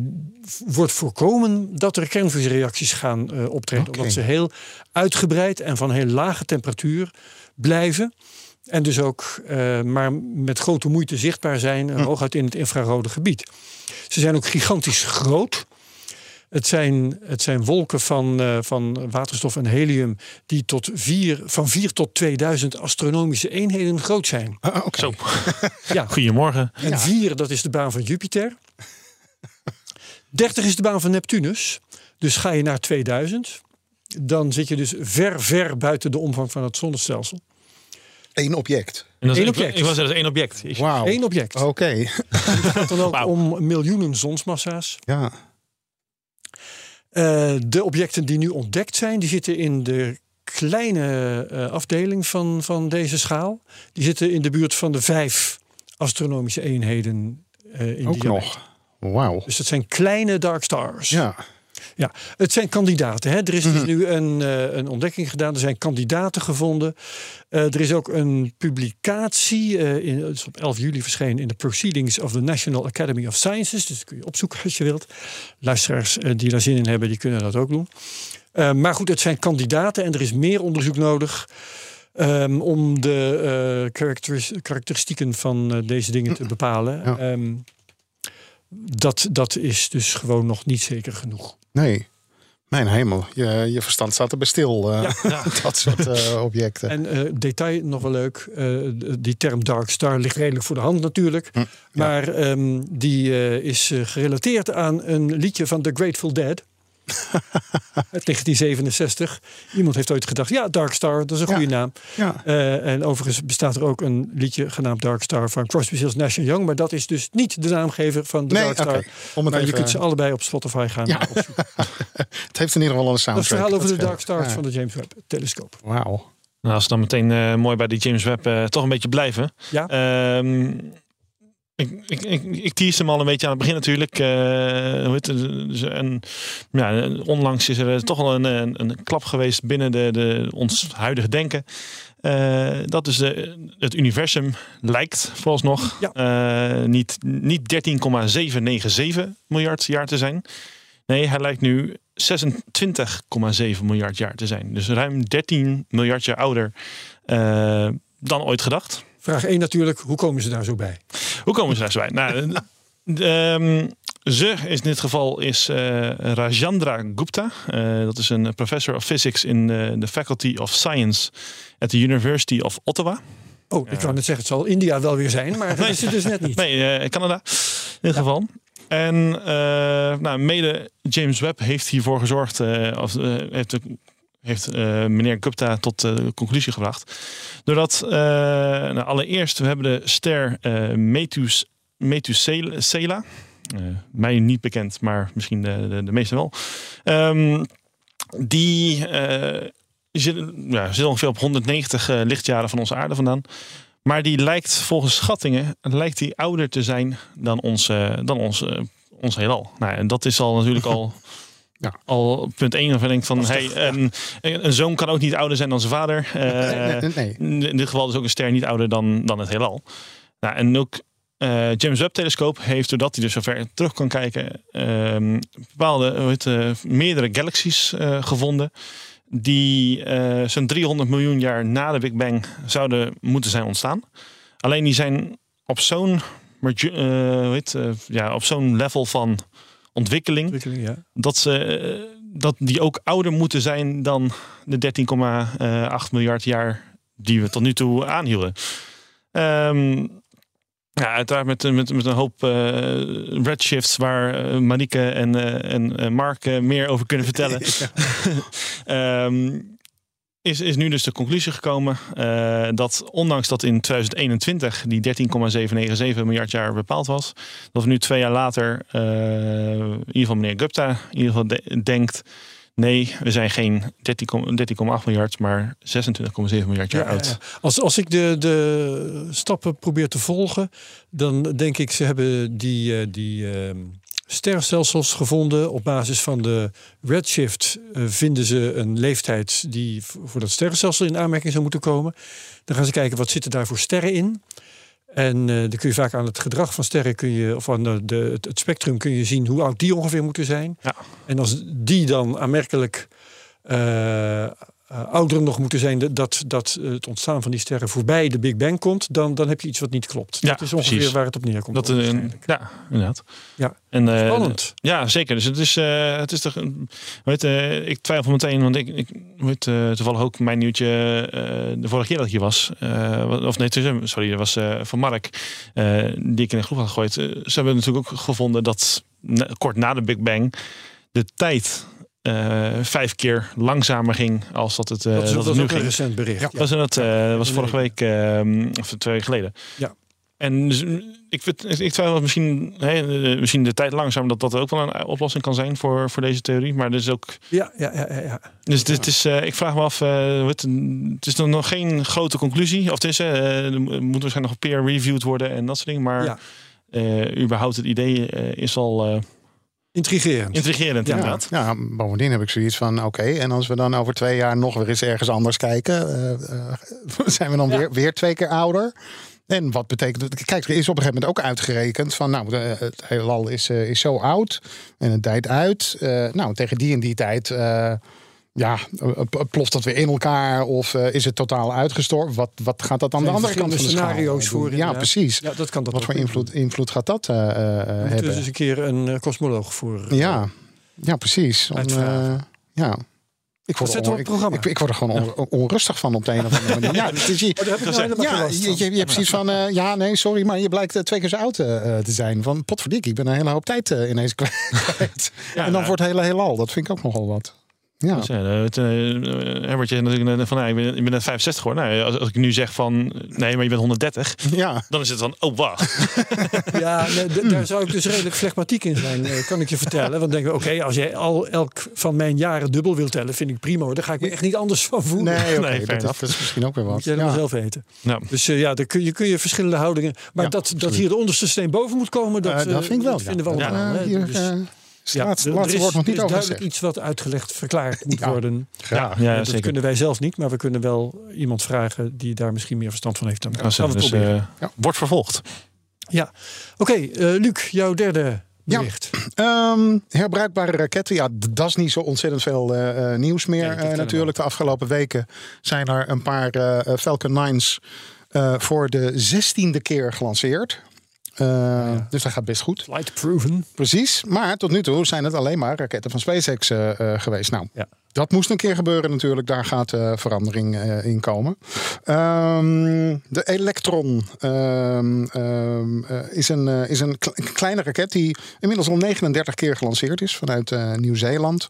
v- wordt voorkomen dat er kernfusiereacties gaan eh, optreden. Omdat ze heel uitgebreid en van heel lage temperatuur blijven. En dus ook eh, maar met grote moeite zichtbaar zijn, hooguit in het infrarode gebied. Ze zijn ook gigantisch groot. Het zijn, het zijn wolken van, eh, van waterstof en helium die tot vier, van 4 tot 2000 astronomische eenheden groot zijn. Ah, Oké. Zo, Ja. goedemorgen. En 4, dat is de baan van Jupiter. 30 is de baan van Neptunus. Dus ga je naar 2000, dan zit je dus ver, ver buiten de omvang van het zonnestelsel. Eén object. En dat is, Eén ik, object. ik was is één object. Wauw. Eén object. Oké. Het gaat dan ook om miljoenen zonsmassa's. Ja. Eh, de objecten die nu ontdekt zijn, die zitten in de kleine eh, afdeling van, van deze schaal. Die zitten in de buurt van de vijf astronomische eenheden eh in Ook diameter. nog. Wauw. Dus dat zijn kleine dark stars. Ja. Ja, het zijn kandidaten. Hè? Er is dus Mhm. nu een, eh, een ontdekking gedaan. Er zijn kandidaten gevonden. Eh, er is ook een publicatie. eh in, het is op 11 juli verschenen in de Proceedings of the National Academy of Sciences. Dus dat kun je opzoeken als je wilt. Luisteraars die daar zin in hebben, die kunnen dat ook doen. Maar goed, het zijn kandidaten en er is meer onderzoek nodig. ehm, om de karakteris- karakteristieken van deze dingen te bepalen. Ja. Ehm, dat, dat is dus gewoon nog niet zeker genoeg. Nee. Mijn hemel. Je, je verstand staat erbij stil. eh, dat soort eh, objecten. En eh, detail nog wel leuk. die term dark star ligt redelijk voor de hand natuurlijk. Hm, ja. Maar ehm, die is gerelateerd aan een liedje van The Grateful Dead. Uit 1967. Iemand heeft ooit gedacht, ja, Dark Star, dat is een Ja. goede naam. Ja. Eh, en overigens bestaat er ook een liedje genaamd Dark Star van Crosby, Stills, Nash Young. Maar dat is dus niet de naamgever van de Nee, Dark Star. oké. Om het Maar je kunt ze allebei op Spotify gaan Ja. opzoeken. Het heeft in ieder geval een Dat soundtrack. is het verhaal over de. Dark Stars Ja. van de James Webb telescoop. Wauw. Nou, als we dan meteen eh, mooi bij die James Webb eh, toch een beetje blijven. Ja. Ehm, ik, ik, ik, ik tease hem al een beetje aan het begin natuurlijk. Eh, hoe heet het? Dus een, ja, onlangs is er toch wel een, een, een klap geweest binnen de, de, ons huidige denken. Eh, dat is de, het universum lijkt vooralsnog Ja. eh, niet, niet 13,797 miljard jaar te zijn. Nee, hij lijkt nu 26,7 miljard jaar te zijn. Dus ruim 13 miljard jaar ouder eh, dan ooit gedacht. Vraag 1 natuurlijk, hoe komen ze daar zo bij? Hoe komen ze daar zo bij? Nou, ehm, ze is in dit geval is eh, Rajendra Gupta. Eh, dat is een professor of physics in de Faculty of Science at the University of Ottawa. Oh, ik kan net zeggen, het zal India wel weer zijn, maar dat is het dus net niet. Nee, eh, Canada in dit geval. En eh, nou, mede James Webb heeft hiervoor gezorgd, of heeft, de- heeft eh, meneer Gupta tot de conclusie gebracht. Doordat, eh, nou, allereerst, we hebben de ster eh Metus, Methuselah. Eh, mij niet bekend, maar misschien de, de, meesten wel. Ehm, die zit, ja, zit ongeveer op 190 eh, lichtjaren van onze aarde vandaan. Maar die lijkt volgens schattingen lijkt die ouder te zijn dan ons, dan ons, ons heelal. Nou, en dat is al natuurlijk al, Ja. al punt 1 of je denkt van hey, een, een zoon kan ook niet ouder zijn dan zijn vader. Eh, Nee, in dit geval is ook een ster niet ouder dan, dan het heelal. Nou, en ook eh, James Webb telescoop heeft, doordat hij dus zover terug kan kijken, ehm, bepaalde het, meerdere galaxies eh, gevonden. Die eh, zo'n 300 miljoen jaar na de Big Bang zouden moeten zijn ontstaan. Alleen die zijn op zo'n eh, eh, ja, op zo'n level van ontwikkeling Ontwikkeling, ja. dat, ze, eh, dat die ook ouder moeten zijn dan de 13,8 miljard jaar die we tot nu toe aanhielden. Ehm, ja, uiteraard met, met, met een hoop eh, redshifts waar eh, Marieke en, en Mark meer over kunnen vertellen. Ehm, is, is nu dus de conclusie gekomen eh, dat ondanks dat in 2021 die 13,797 miljard jaar bepaald was, dat we nu twee jaar later, eh, in ieder geval meneer Gupta, in ieder geval de- denkt, nee, we zijn geen 13,8 13,8 miljard, maar 26,7 miljard jaar Ja, oud. ja. Als, als ik de, de stappen probeer te volgen, dan denk ik, ze hebben die, eh, die ehm, sterrenstelsels gevonden. Op basis van de redshift eh, vinden ze een leeftijd die voor dat sterrenstelsel in aanmerking zou moeten komen. Dan gaan ze kijken wat zitten daar voor sterren in. En eh, dan kun je vaak aan het gedrag van sterren kun je, of aan de, het spectrum kun je zien hoe oud die ongeveer moeten zijn. Ja. En als die dan aanmerkelijk eh, eh, ouder nog moeten zijn, dat- dat, dat het ontstaan van die sterren voorbij de Big Bang komt, dan, dan heb je iets wat niet klopt. Ja, dat is ongeveer precies. waar het op neerkomt. Dat, eh, waarschijnlijk. ja, inderdaad. Ja. En, eh, Spannend. Ja, zeker. Dus het is, eh, het is toch. een- Weet, eh, ik twijfel meteen, want ik, ik weet eh, toevallig ook mijn nieuwtje eh, de vorige keer dat ik hier was. eh, of nee, sorry, dat was eh, van Mark, eh, die ik in de groep had gegooid. Eh, ze hebben natuurlijk ook gevonden dat na- kort na de Big Bang de tijd eh, vijf keer langzamer ging als dat het, eh, dat is, dat dat het is nu ook een recent bericht. Ja. Was dat eh, was vorige week eh, of twee weken geleden. Ja. En dus, ik, vind, ik twijfel dat misschien, eh, misschien de tijd langzaam dat dat ook wel een oplossing kan zijn voor, voor deze theorie. Maar dus ook. Ja, ja, ja, ja. Dus het is, eh, ik vraag me af, eh, het, het is dan nog geen grote conclusie. Of het is, eh, er moet waarschijnlijk nog peer-reviewed worden en dat soort dingen. Maar Ja. eh, überhaupt het idee eh, is al eh, Intrigerend. intrigerend Ja. inderdaad. Ja, bovendien heb ik zoiets van, oké, en als we dan over twee jaar nog weer eens ergens anders kijken, eh, eh, zijn we dan weer, weer twee keer ouder? En wat betekent het? Kijk, er is op een gegeven moment ook uitgerekend van, nou, de- het heelal is, eh, is zo oud en het dijt uit. Eh, nou, tegen die en die tijd, eh, ja, eh, p- ploft dat weer in elkaar of eh, is het totaal uitgestorven? Wat, wat gaat dat aan de andere kant van de scenario's voor, Ja, precies. Ja, dat kan dat Wat voor invloed, invloed gaat dat eh, eh, moeten hebben? dus een keer een eh, kosmoloog voor. eh, Ja, ja precies. Om, eh, ja. Ik word, er programma. Ik, ik word er gewoon on- onrustig van op de een of andere manier. Ja, je- Oh, heb ja, je, van. je, je hebt precies van, eh, ja, nee, sorry, maar je blijkt eh, twee keer zo oud eh, te zijn. Van, potverdikkie, ik ben een hele hoop tijd eh, ineens kwijt. en dan nou. wordt het hele heelal. Dat vind ik ook nogal wat. Ja, Dus, ja, het, eh, Herbert, je natuurlijk van, nou, ik, ben, ik ben net 65 geworden. Nou, als, als ik nu zeg van, nee, maar je bent 130. ja. Dan is het van, oh wacht. Ja, nee, daar zou ik dus redelijk flegmatiek in zijn, eh, kan ik je vertellen. Want dan denk ik, oké, als jij al elk van mijn jaren dubbel wilt tellen, vind ik prima. hoor. Daar ga ik me echt niet anders van voelen. Nee, Nee, dat, is misschien ook weer wat. Moet jij dat Ja. zelf weten. Nou, Dus eh, ja, daar kun je, kun je verschillende houdingen. Maar Ja, dat, dat hier de onderste steen boven moet komen, dat, Eh, dat eh, vind ik wel. dat vinden we ja. allemaal. Eh, hè. hier, Dus, eh, ja, laatste, er laatste is, woord nog er niet over duidelijk iets wat uitgelegd, verklaard moet Ja. worden. Graag. ja, dat zeker. kunnen wij zelf niet, maar we kunnen wel iemand vragen die daar misschien meer verstand van heeft dan Kan Gaan we het dus, proberen. Ja. wordt vervolgd. Ja, oké, eh, Luc, jouw derde Ja. bericht. Ehm, herbruikbare raketten, ja, dat is niet zo ontzettend veel eh, eh, nieuws meer. Eh, natuurlijk, de afgelopen weken zijn er een paar Falcon 9's eh, voor de zestiende keer gelanceerd. Eh, Dus dat gaat best goed. Flight proven. Precies. Maar tot nu toe zijn het alleen maar raketten van SpaceX eh, eh, geweest. Nou, Ja. Dat moest een keer gebeuren natuurlijk. Daar gaat eh, verandering eh, in komen. Ehm, de Electron ehm, ehm, eh, is een, is een kle- kleine raket die inmiddels al 39 keer gelanceerd is vanuit Nieuw-Zeeland.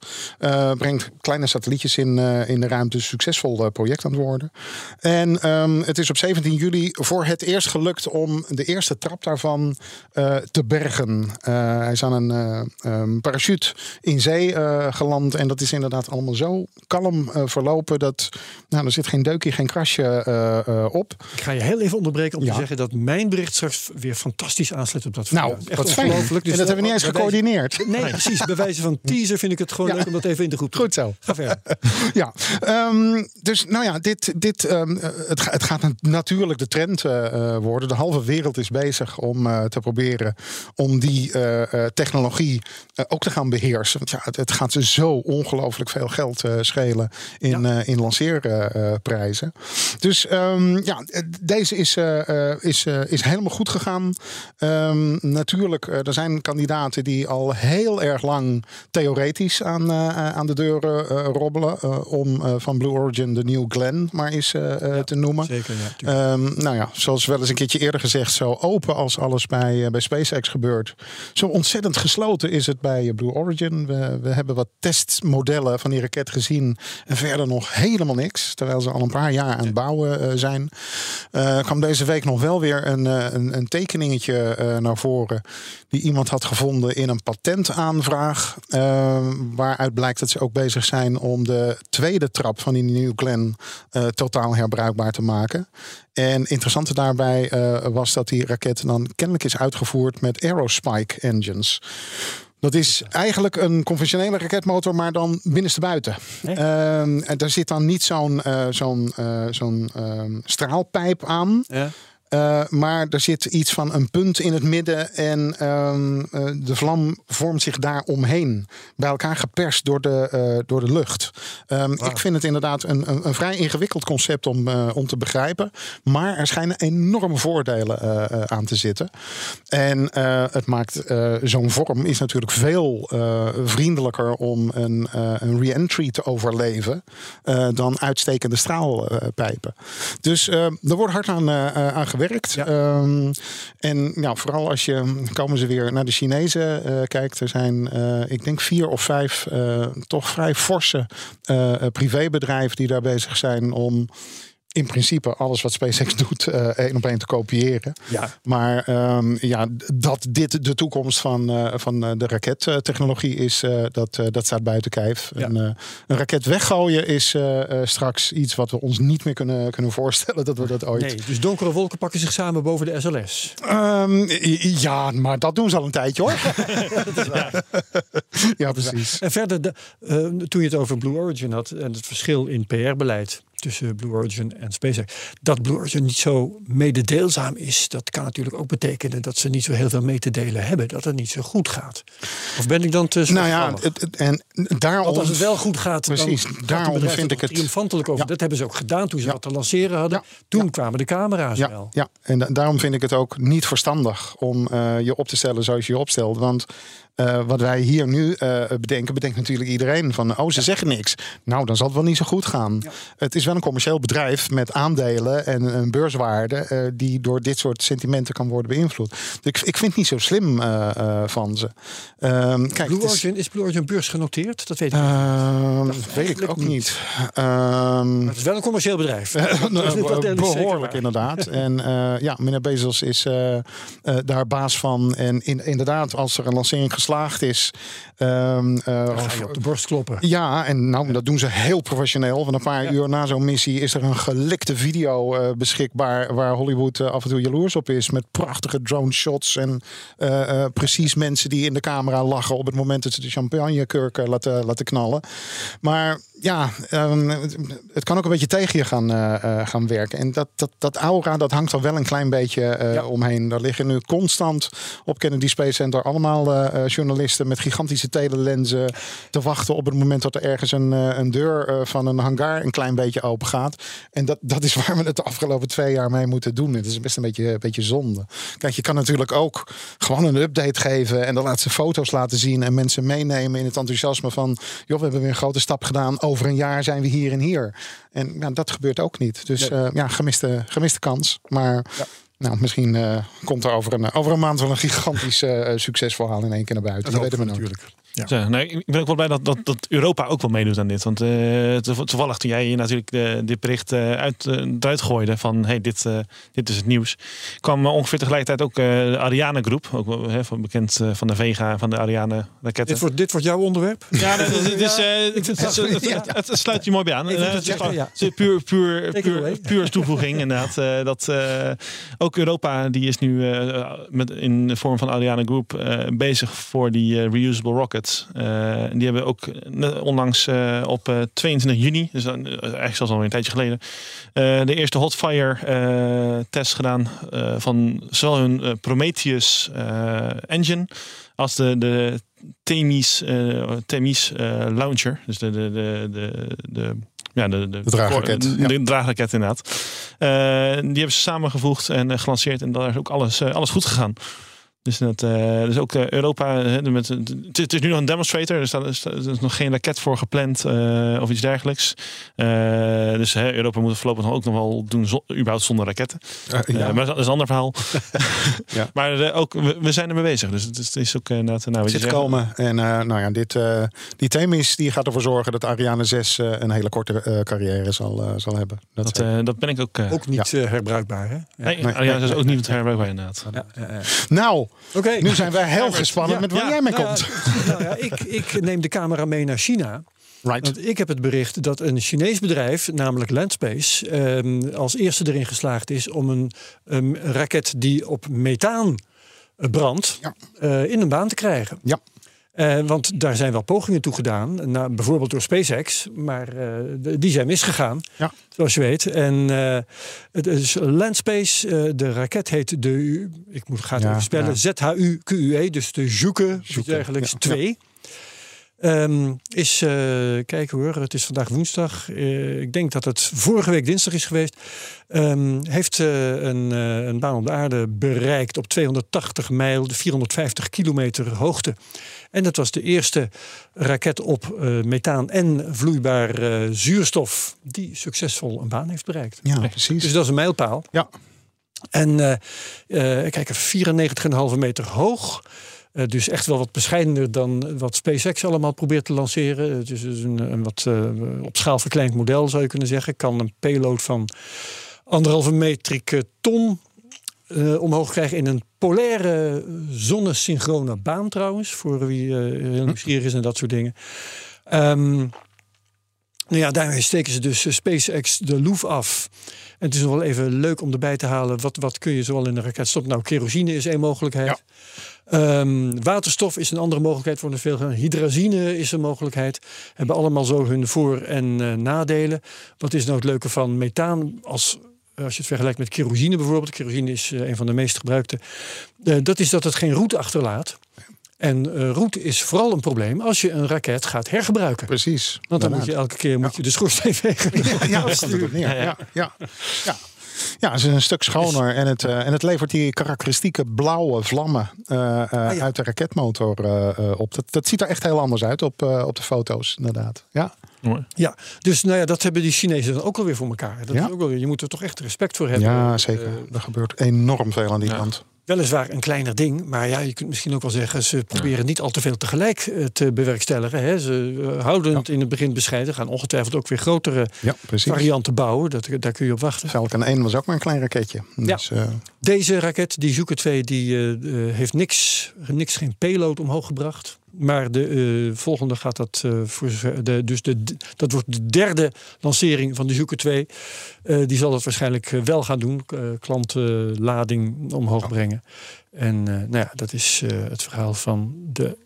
Brengt kleine satellietjes in, in de ruimte. Succesvol project aan het worden. En het is op 17 juli voor het eerst gelukt om de eerste trap daarvan te bergen. Hij is aan een parachute in zee geland. En dat is inderdaad allemaal zo kalm eh, verlopen. Dat nou, er zit geen deukje, geen krasje eh, eh, op. Ik ga je heel even onderbreken om Ja. te zeggen dat mijn bericht straks weer fantastisch aansluit op dat Nou. Echt wat fijn. Dus en dat hebben we niet eens wijze- gecoördineerd. Nee, precies. Bij wijze van teaser vind ik het gewoon Ja. leuk om dat even in de groep te Goed zo. Ga verder. Ja, ehm, dus nou ja, dit, dit, ehm, eh, het, het gaat nat- natuurlijk de trend worden. De halve wereld is bezig om te proberen om die technologie ook te gaan beheersen. Want ja, het, het gaat ze zo ongelooflijk veel geld eh, schelen in, Ja. eh, in lanceerprijzen. dus ehm, ja, deze is, eh, is, is helemaal goed gegaan. Ehm, natuurlijk, er zijn kandidaten die al heel erg lang theoretisch aan, aan de deuren robbelen. om van Blue Origin de New Glenn maar eens te noemen. Zeker, ja. tuurlijk. Ehm, nou ja, zoals wel eens een keertje eerder gezegd, zo open als alles bij, bij SpaceX gebeurt. Zo ontzettend gesloten is het bij Blue Origin. We, we hebben wat testmodellen van die gezien. En verder nog helemaal niks. Terwijl ze al een paar jaar aan het bouwen eh, zijn. Eh kwam deze week nog wel weer een, eh, een, een tekeningetje naar voren. Die iemand had gevonden in een patentaanvraag. waaruit blijkt dat ze ook bezig zijn om de tweede trap van die New Glenn eh, totaal herbruikbaar te maken. En interessante daarbij was dat die raket dan kennelijk is uitgevoerd met Aerospike engines. Dat is eigenlijk een conventionele raketmotor, maar dan binnenstebuiten. Ehm en daar zit dan niet zo'n eh, zo'n eh, zo'n ehm, straalpijp aan. ja. Eh, maar er zit iets van een punt in het midden en ehm, eh, de vlam vormt zich daar omheen. Bij elkaar geperst door de, eh, door de lucht. Ehm, Ik vind het inderdaad een, een, een vrij ingewikkeld concept om, om te begrijpen. Maar er schijnen enorme voordelen aan te zitten. En het maakt zo'n vorm is natuurlijk veel vriendelijker om een, een re-entry te overleven dan uitstekende straalpijpen. Dus eh, er wordt hard aan, eh, eh, Ehm, en ja, vooral als je komen ze weer naar de Chinezen eh, kijkt. Er zijn, eh, ik denk, vier of vijf eh, toch vrij forse privébedrijven die daar bezig zijn om in principe alles wat SpaceX doet eh, één op één te kopiëren. Ja. Maar ehm, ja, dat dit de toekomst van, eh, van eh, de rakettechnologie is, dat, dat staat buiten kijf. Ja. En, een raket weggooien is straks iets wat we ons niet meer kunnen, kunnen voorstellen dat we dat ooit. Nee, dus donkere wolken pakken zich samen boven de SLS. Ehm, ja, maar dat doen ze al een tijdje hoor. ja, precies. En verder, de, toen je het over Blue Origin had en het verschil in PR-beleid tussen Blue Origin en SpaceX, dat Blue Origin niet zo mededeelzaam is, dat kan natuurlijk ook betekenen dat ze niet zo heel veel mee te delen hebben, dat het niet zo goed gaat. Of ben ik dan te Nou ja, het, het- en daarom. Want als het wel goed gaat, Precies, dan daarom vind ik het- triomfantelijk over. Ja. Dat hebben ze ook gedaan toen ze Ja. wat te lanceren hadden. Ja. Toen kwamen de camera's Ja, wel. ja, en da- daarom vind ik het ook niet verstandig om eh, je op te stellen zoals je je opstelt. Want Eh, wat wij hier nu eh, bedenken, bedenkt natuurlijk iedereen van, oh, ze zeggen niks. Nou, dan zal het wel niet zo goed gaan. Het is wel een commercieel bedrijf met aandelen en een beurswaarde eh, die door dit soort sentimenten kan worden beïnvloed. Dus ik, ik vind het niet zo slim van ze. Ehm, kijk, Blue is- Origin, is Blue Origin beursgenoteerd? Dat weet ik niet. Ehm, dat weet ik ook niet. Ehm, het is wel een commercieel bedrijf. Behoorlijk inderdaad. En ja, meneer Bezos is daar baas van. En in, inderdaad, als er een lancering geslaagd is. ga je op de borst kloppen. ja, en nou, dat doen ze heel professioneel. Want een paar uur na zo'n missie is er een gelikte video eh, beschikbaar. Waar Hollywood eh, af en toe jaloers op is. Met prachtige drone shots. En precies mensen die in de camera lachen op het moment dat ze de champagnekurk laten, laten knallen. Maar ja, ehm, het, kan ook een beetje tegen je gaan, eh, eh, gaan werken. En dat, dat, dat aura, dat hangt er wel een klein beetje eh, Ja. omheen. Daar liggen nu constant op Kennedy Space Center allemaal journalisten met gigantische telelenzen te wachten op het moment dat er ergens een, een deur van een hangar een klein beetje open gaat. En dat, dat is waar we het de afgelopen twee jaar mee moeten doen. Het is best een beetje, een beetje zonde. Kijk, je kan natuurlijk ook gewoon een update geven en de laatste foto's laten zien en mensen meenemen in het enthousiasme van, joh, we hebben weer een grote stap gedaan. Over een jaar zijn we hier en hier. En ja, dat gebeurt ook niet. Dus Nee. eh, ja, gemiste, gemiste kans. Maar nou, misschien eh, komt er over een, over een maand wel een gigantisch eh, succesverhaal in één keer naar buiten. Dat, weten we natuurlijk. Ja. Zo, nee, ik ben ook wel blij dat, dat, dat Europa ook wel meedoet aan dit. Want eh, to- toevallig toen jij hier natuurlijk de, dit bericht eh, uit, eh, eruit gooide van hey, dit, eh, dit is het nieuws. kwam eh, ongeveer tegelijkertijd ook eh, de Ariane groep. Ook wel, hè, van, bekend eh, van de Vega, van de Ariane raketten. Dit wordt, dit wordt jouw onderwerp? Ja, het, is, eh, sluit je mooi bij aan. Eh, het is gewoon- puur, puur, puur, toevoeging inderdaad. eh, dat eh, ook Europa die is nu eh, met, in de vorm van Ariane Group eh, bezig voor die eh, reusable rockets. Eh, die hebben ook eh, onlangs eh, op eh, 22 juni, dus eigenlijk zelfs al een tijdje geleden, de eerste hotfire test gedaan van zowel hun Prometheus engine als de, de Themis, Themis launcher. Dus de, de, de, de, de, ja, de, de, De draagraket, De, ja. de draagraket inderdaad. Die hebben ze samengevoegd en gelanceerd. En daar is ook alles, alles goed gegaan. Dus, dat, eh, dus ook eh, Europa, hè, met, het, is nu nog een demonstrator. Er staat, er staat- er is nog geen raket voor gepland eh, of iets dergelijks. Eh, dus hè, Europa moet het voorlopig nog ook nog wel doen, zo, überhaupt zonder raketten. Eh, Eh, ja. maar dat is een ander verhaal. Ja. Maar eh, ook, we, we zijn ermee bezig. Dus het is, het is ook eh, inderdaad... Nou, zit komen. En eh, nou ja, dit, eh, die Themis die gaat ervoor zorgen dat Ariane 6 eh, een hele korte eh, carrière zal, eh, zal hebben. Dat, Dat, eh, dat ben ik ook... eh Ook niet eh, herbruikbaar, hè? Ja. nee, nee, Ariane nee, is ook niet herbruikbaar inderdaad. Ja, ja, ja. nou, Oké. nu zijn wij heel gespannen Ja, met waar ja, jij mee Nou komt. ja, nou ik, ik neem de camera mee naar China. Right. Want ik heb het bericht dat een Chinees bedrijf, namelijk Landspace, ehm, als eerste erin geslaagd is om een raket die op methaan brandt, Ja. eh, in een baan te krijgen. Ja. Eh, want daar zijn wel pogingen toe gedaan, nou, bijvoorbeeld door SpaceX, maar eh, die zijn misgegaan, Ja. zoals je weet. En eh, het is Landspace, de raket heet de, ik moet gaat Ja, even spellen, ja. Z-H-U-Q-U-E, dus de Juke, iets dergelijks, ja, 2. Ehm, is, eh kijken hoor, het is vandaag woensdag. Eh, ik denk dat het vorige week dinsdag is geweest. Ehm, heeft eh, een, een baan op de aarde bereikt op 280 mijl, 450 kilometer hoogte. En dat was de eerste raket op methaan en vloeibaar zuurstof die succesvol een baan heeft bereikt. Ja, precies. Dus dat is een mijlpaal. Ja. En kijk, 94,5 meter hoog. Eh, dus echt wel wat bescheidener dan wat SpaceX allemaal probeert te lanceren. Het is dus een, een wat eh, op schaal verkleind model, zou je kunnen zeggen. Kan een payload van anderhalve ton eh, omhoog krijgen in een polaire zonnesynchrone baan trouwens. Voor wie heel nieuwsgierig is en dat soort dingen. Ehm, nou ja, daarmee steken ze dus SpaceX de loef af. En het is nog wel even leuk om erbij te halen. Wat, wat kun je zoal in een raket stoppen? Nou, kerosine is één mogelijkheid. Ja. Ehm, waterstof is een andere mogelijkheid voor de veel. Hydrazine is een mogelijkheid. Hebben allemaal zo hun voor- en eh, nadelen. Wat is nou het leuke van methaan? Als, als je het vergelijkt met kerosine bijvoorbeeld. Kerosine is eh, een van de meest gebruikte. Eh, dat is dat het geen roet achterlaat. En eh roet is vooral een probleem als je een raket gaat hergebruiken. Precies. Want dan moet je elke keer moet je de schoorsteen vegen. Ja. Ja, ja. Ja, ja. Het is een stuk schoner en het, eh, en het levert die karakteristieke blauwe vlammen eh, eh, ja. uit de raketmotor eh, eh, op. Dat, dat ziet er echt heel anders uit op, eh, op de foto's, inderdaad. Ja, Mooi. Ja, dus nou ja, dat hebben die Chinezen dan ook alweer voor elkaar. Dat Ja. is ook je moet er toch echt respect voor hebben. ja zeker. er gebeurt enorm veel aan die Ja. kant. Weliswaar een kleiner ding, maar ja, je kunt misschien ook wel zeggen, ze proberen niet al te veel tegelijk eh, te bewerkstelligen. Hè. Ze eh, houden het in het begin bescheiden, gaan ongetwijfeld ook weer grotere Ja, varianten bouwen. Dat, daar kun je op wachten. Falcon 1 was ook maar een klein raketje. Dus, eh, Deze raket, die Zhuke 2, die eh, eh, heeft niks, niks, geen payload omhoog gebracht. Maar de eh, volgende gaat dat eh, voor de, dus de, dat wordt de derde lancering van de Zhuke 2. Eh, die zal dat waarschijnlijk wel gaan doen. klantlading omhoog brengen. En nou ja, dat is het verhaal van de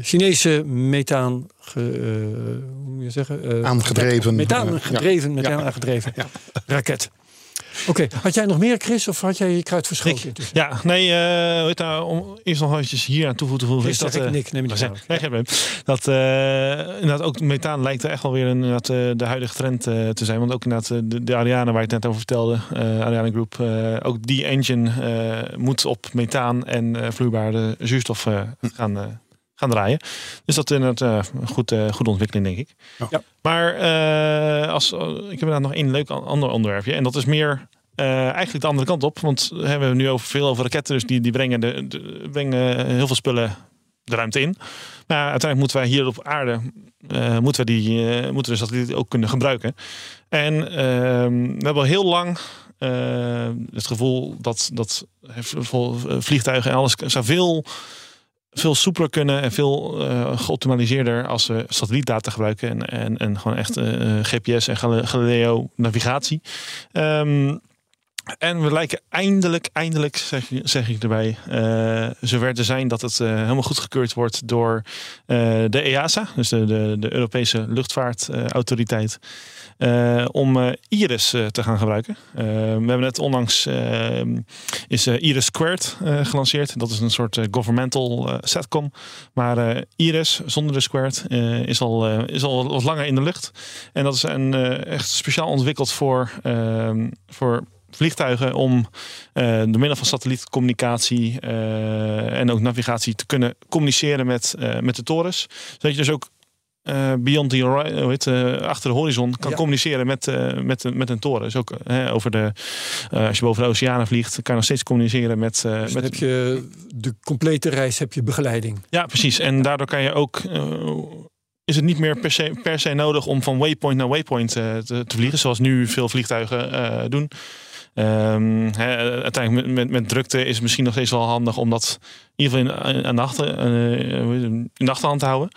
Chinese methaan, ge, hoe moet je zeggen? Aangedreven. Methaan gedreven, methaan aangedreven raket. Oké, had jij nog meer, Chris, of had jij je kruid verschoten? Ik, ja, nee, eh, om eerst nog eventjes hier aan toe te voegen. Chris, Is dat, ik eh, Nick, neem je niet Nee, geen. Dat eh, inderdaad ook methaan lijkt er echt wel weer inderdaad, de huidige trend te zijn. Want ook inderdaad de, de Ariane waar ik het net over vertelde, Ariane Group, ook die engine moet op methaan en vloeibare zuurstof gaan, gaan draaien. Dus dat is inderdaad eh, een goed, eh, goede ontwikkeling, denk ik. Ja. Maar eh, als, ik heb inderdaad nog één leuk an- ander onderwerpje. En dat is meer eh, eigenlijk de andere kant op. Want we hebben nu over, veel over raketten. Dus die, die brengen, de, de- brengen heel veel spullen de ruimte in. Maar uiteindelijk moeten wij hier op aarde eh, moeten we die eh, moeten we de satelliet ook kunnen gebruiken. En ehm, we hebben al heel lang het gevoel dat, dat vliegtuigen en alles zou veel, soepeler kunnen en veel eh geoptimaliseerder als we satellietdata gebruiken en, en, en gewoon echt eh, GPS en Gal- Galileo navigatie. Ehm, en we lijken eindelijk, eindelijk zeg, zeg ik erbij, eh zover te zijn dat het eh, helemaal goedgekeurd wordt door eh, de EASA, dus de, de, de Europese luchtvaartautoriteit, eh, om eh, Iris eh, te gaan gebruiken. Eh, we hebben net onlangs eh, is eh, Iris Squared eh, gelanceerd. Dat is een soort eh, governmental eh, satcom. Maar eh, Iris zonder de Squared eh, is, al, eh, is al wat langer in de lucht. En dat is een, eh, echt speciaal ontwikkeld voor, ehm, voor vliegtuigen om eh, door middel van satellietcommunicatie eh, en ook navigatie te kunnen communiceren met, eh, met de torens. Zodat je dus ook eh, beyond the hori- hoe heet, eh, achter de horizon kan Ja. communiceren met, eh, met, met een toren. Dus ook eh, over de, als je boven de oceanen vliegt, kan je nog steeds communiceren met, Dus met heb je de complete reis heb je begeleiding. ja, precies. En daardoor kan je ook. is het niet meer per se, per se nodig om van waypoint naar waypoint te, te vliegen, zoals nu veel vliegtuigen doen. Ehm, hè, uiteindelijk met, met, met drukte is het misschien nog steeds wel handig om dat in ieder geval in, de achter, eh, in de achterhand te houden.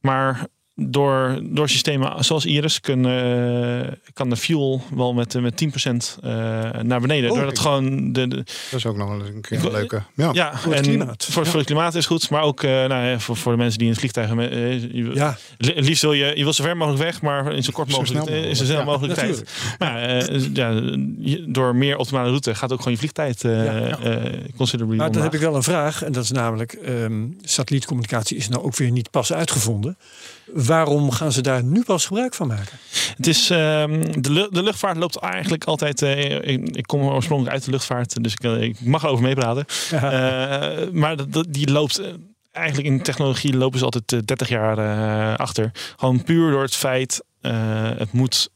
Maar door, door systemen zoals Iris kun, eh, kan de fuel wel met, met 10% eh, naar beneden. Oh, doordat kijk. gewoon de, de, Dat is ook nog wel een keer een leuke. Ja. ja, Voor het klimaat. Voor, Ja. voor het klimaat is goed, maar ook eh, nou, voor, voor de mensen die in het vliegtuig hebben. eh, je- Ja, liefst wil je, je wil zo ver mogelijk weg, maar in zo kort Zo mogelijk, eh, in zo snel mogelijk. mogelijk Ja, tijd. Maar eh, ja, door meer optimale route gaat ook gewoon je vliegtijd eh Ja, ja. eh, considerably maar dan heb ik wel een vraag. En dat is namelijk, ehm, satellietcommunicatie is nou ook weer niet pas uitgevonden. Waarom gaan ze daar nu pas gebruik van maken? Het is, ehm, de, de luchtvaart loopt eigenlijk altijd. eh, ik, ik kom oorspronkelijk uit de luchtvaart, dus ik, eh, ik mag erover meepraten. Eh, maar die loopt. Eigenlijk in technologie lopen ze altijd eh, 30 jaar achter. Gewoon puur door het feit, het moet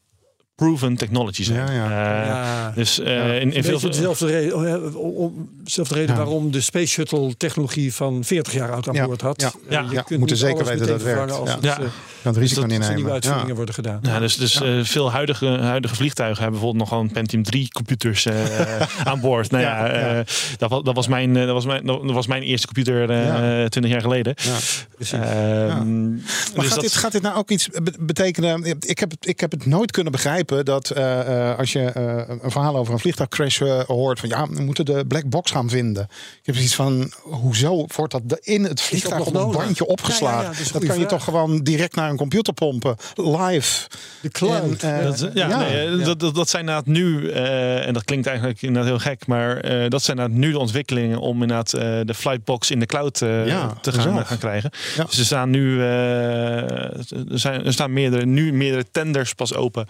proven technology zijn. Ja, ja. Eh, ja, Dus eh, Ja. in, in veel dezelfde reden, om- om- dezelfde reden Ja. waarom de Space Shuttle technologie van 40 jaar oud aan Ja, boord had. ja, Eh, ja. je Ja, kunt moeten niet zeker alles weten dat het werkt. vervangen Als Ja. het, Ja. Kan het risico dat niet er nieuwe nemen. uitvindingen Ja. worden gedaan. Ja, dus, dus eh, veel huidige, huidige vliegtuigen hebben bijvoorbeeld nog gewoon Pentium 3 computers eh, aan boord. Nou ja, Ja, ja. eh, dat, was, dat, was mijn, dat, was mijn, dat was mijn eerste computer eh Ja. 20 jaar geleden. Precies. Ehm, Maar dus gaat, dat- dit, gaat dit nou ook iets be- betekenen? Ik heb, ik heb het nooit kunnen begrijpen dat eh, eh, als je eh, een verhaal over een vliegtuigcrash hoort van ja, we moeten de black box gaan vinden. Ik heb zoiets van hoezo wordt dat in het vliegtuig nog op een bandje opgeslagen? Ja, ja, ja, dat kan je toch gewoon direct naar een computer pompen, live. De cloud. En, eh, Dat, ja, Ja. nee. Dat, dat, dat zijn inderdaad nu, eh, en dat klinkt eigenlijk inderdaad heel gek, maar eh, dat zijn inderdaad nu de ontwikkelingen om inderdaad eh, de flightbox in de cloud eh, Ja, te gaan, gaan krijgen. Ja. Dus er staan nu eh, er, zijn, er staan meerdere, nu meerdere tenders pas open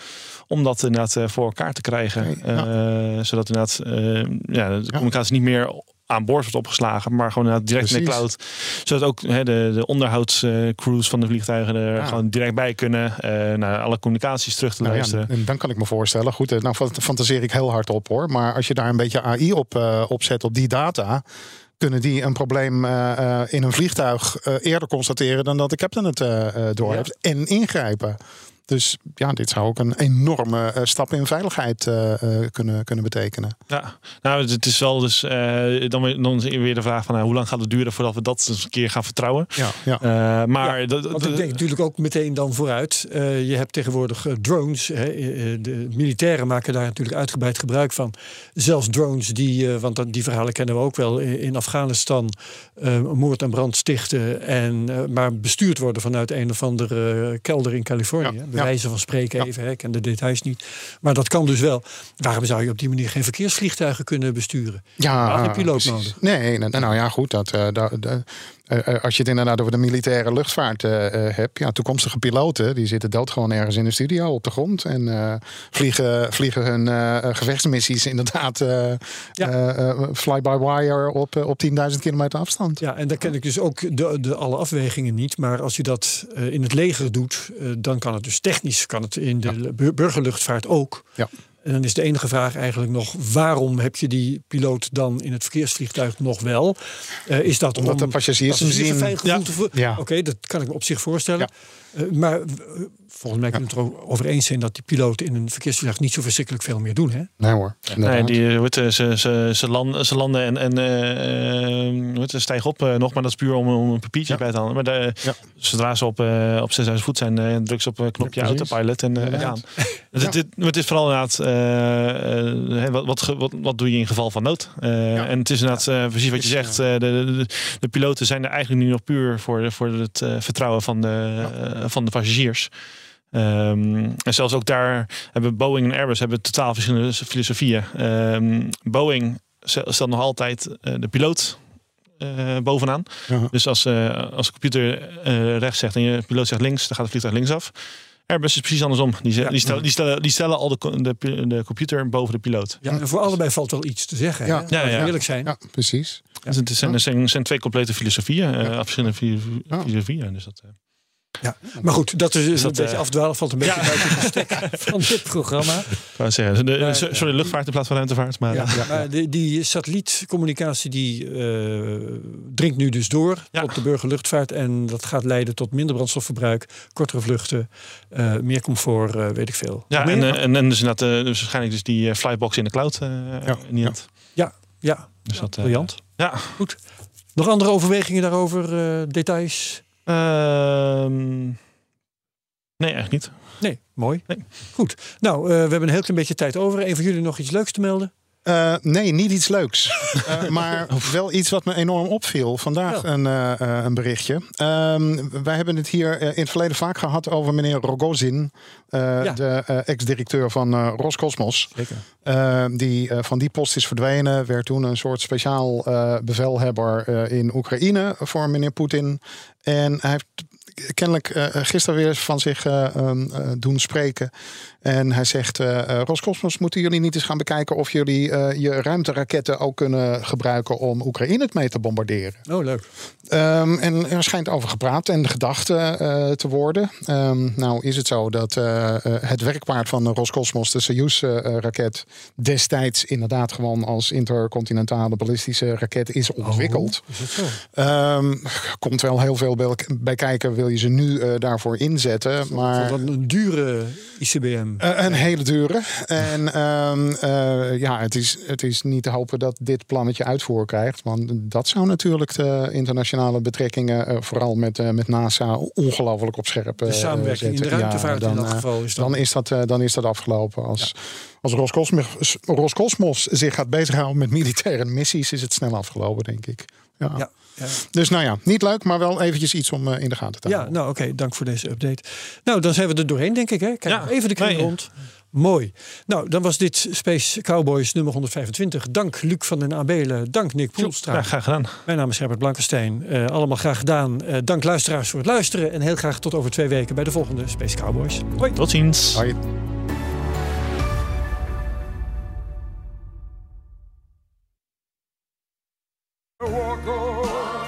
om dat inderdaad eh, voor elkaar te krijgen. Ja. Eh, zodat inderdaad eh, ja, de communicatie niet meer aan boord wordt opgeslagen, maar gewoon direct in de cloud. Zodat ook hè, de, de onderhoudscrews van de vliegtuigen er Ja. gewoon direct bij kunnen. naar alle communicaties terug te Nou ja, luisteren. en dan kan ik me voorstellen. Goed, nou fant- fantaseer ik heel hard op hoor. Maar als je daar een beetje AI op eh, opzet op die data. Kunnen die een probleem in een vliegtuig eerder constateren dan dat de captain het eh eh, doorheeft. En ingrijpen. Dus ja, dit zou ook een enorme eh, stap in veiligheid eh, eh, kunnen, kunnen betekenen. Ja, nou, het is wel dus eh, dan, weer, dan is weer de vraag van nou, hoe lang gaat het duren voordat we dat eens een keer gaan vertrouwen. Ja, ja. Eh, maar dat, Want dat- ik denk natuurlijk ook meteen dan vooruit. Eh, je hebt tegenwoordig drones. Hè, de militairen maken daar natuurlijk uitgebreid gebruik van. Zelfs drones die, eh, want die verhalen kennen we ook wel, in, Afghanistan moord en brand stichten. En, eh, maar bestuurd worden vanuit een of andere eh, kelder in Californië. Ja, ja. wijze van spreken even. Hè, ik ken de details niet. Maar dat kan dus wel. Waarom zou je op die manier geen verkeersvliegtuigen kunnen besturen? Ja, een piloot precies. nodig. Nee, nee, nou ja, goed. Dat, eh, dat, dat- als je het inderdaad over de militaire luchtvaart eh, eh, hebt. Ja, toekomstige piloten die zitten dood gewoon ergens in de studio op de grond. En eh, vliegen, vliegen hun eh, eh, gevechtsmissies inderdaad eh Ja. eh, eh, fly-by-wire op, eh, op 10.000 kilometer afstand. Ja, en dan ken ik dus ook de, de, alle afwegingen niet. Maar als je dat eh, in het leger doet, eh, dan kan het dus technisch kan het in de bur- burgerluchtvaart ook. Ja. En dan is de enige vraag eigenlijk nog: waarom heb je die piloot dan in het verkeersvliegtuig nog wel? Eh, is dat Omdat om de passagiers hem zien. fijn Ja. te voelen? Ja. Oké, dat kan ik me op zich voorstellen. Eh, maar eh, volgens mij kunnen we het erover eens zijn dat die piloten in een verkeersvliegtuig niet zo verschrikkelijk veel meer doen. Hè? Nee hoor. Nee, die, ze, ze, ze, landen, ze landen en, en eh, eh, heet het, stijgen op nog, maar dat is puur om, om een papiertje Ja. bij te halen. Maar de, Ja. zodra ze op, eh, op 6000 voet zijn, druk ze op een knopje autopilot en eh, gaan. Dus het, het, het is vooral inderdaad, eh, eh, wat, wat, wat, wat doe je in geval van nood? Eh, Ja. En het is inderdaad precies wat je zegt, de, de, de piloten zijn er eigenlijk nu nog puur voor, voor het vertrouwen van de, van de passagiers. Ehm, en zelfs ook daar hebben Boeing en Airbus hebben totaal verschillende filosofieën. Ehm, Boeing stel- stelt nog altijd de piloot bovenaan. Dus als, als de computer rechts zegt en je piloot zegt links, dan gaat het vliegtuig linksaf. Airbus is precies andersom. Die, Ja. die, stellen, die, stellen, die stellen al de, de, de computer boven de piloot. Ja, en voor allebei valt wel iets te zeggen. Ja. Hè? Ja, eerlijk zijn. Ja, precies. Dus het zijn, er zijn, zijn twee complete filosofieën, eh, Ja. verschillende filosofieën. Dus dat, eh, Ja. Maar goed, dat is dat, een beetje eh, afdwalen. Valt een beetje Ja. buiten de stek van dit programma. zeggen, de, Maar, sorry, luchtvaart in plaats van ruimtevaart. Maar, Ja, eh, maar die, die satellietcommunicatie die eh, dringt nu dus door op de burgerluchtvaart. En dat gaat leiden tot minder brandstofverbruik, kortere vluchten, eh, meer comfort, eh, weet ik veel. Ja, en, eh, en, en dus, eh, dus waarschijnlijk dus die eh, flybox in de cloud eh in die ja. ja, Dus dat, eh, briljant. Ja. Goed. Nog andere overwegingen daarover, eh, details? Ehm, nee, echt niet. Nee, mooi. Nee. Goed. Nou, eh, we hebben een heel klein beetje tijd over. Een van jullie nog iets leuks te melden? Eh, nee, niet iets leuks. Eh, maar wel iets wat me enorm opviel. Vandaag Ja. een, eh, een berichtje. Ehm, wij hebben het hier in het verleden vaak gehad over meneer Rogozin. Ja. De ex-directeur van Roscosmos. Die van die post is verdwenen. Werd toen een soort speciaal bevelhebber in Oekraïne voor meneer Poetin. En hij heeft kennelijk gisteren weer van zich eh, ehm, eh, doen spreken. En hij zegt, eh eh, Roscosmos, moeten jullie niet eens gaan bekijken... of jullie eh, je ruimteraketten ook kunnen gebruiken om Oekraïne mee te bombarderen? Oh, leuk. Ehm, en er schijnt over gepraat en gedacht te worden. Ehm, nou is het zo dat het werkpaard van de Roscosmos, de Soyuz-raket, destijds inderdaad gewoon als intercontinentale ballistische raket is ontwikkeld. Oh, is? Ehm, komt wel heel veel bij, kijken, wil je ze nu daarvoor inzetten. Maar Wat een dure ICBM. Eh, een hele dure. En ehm, eh, ja, het is, het is niet te hopen dat dit plannetje uitvoer krijgt. Want dat zou natuurlijk de internationale betrekkingen, eh, vooral met, met NASA, ongelooflijk op scherp De samenwerking in de. Ja, ruimtevaart dan, in dat geval is dat. Dan is dat, dan is dat afgelopen. Als, als Roscosmos, Roscosmos zich gaat bezighouden met militaire missies, is het snel afgelopen, denk ik. Ja. Ja, ja. Dus nou ja, niet leuk, maar wel eventjes iets om eh, in de gaten te Ja, houden. nou oké, dank voor deze update. Nou, dan zijn we er doorheen, denk ik. Hè? Kijk, Ja, even de kring nee. rond. Mooi. Nou, dan was dit Space Cowboys nummer 125. Dank Luc van den Abelen. Dank Nick Poelstra. Ja, graag gedaan. Mijn naam is Herbert Blankenstein. Eh, allemaal graag gedaan. Eh, dank luisteraars voor het luisteren. En heel graag tot over twee weken bij de volgende Space Cowboys. Hoi. Tot ziens. Hoi.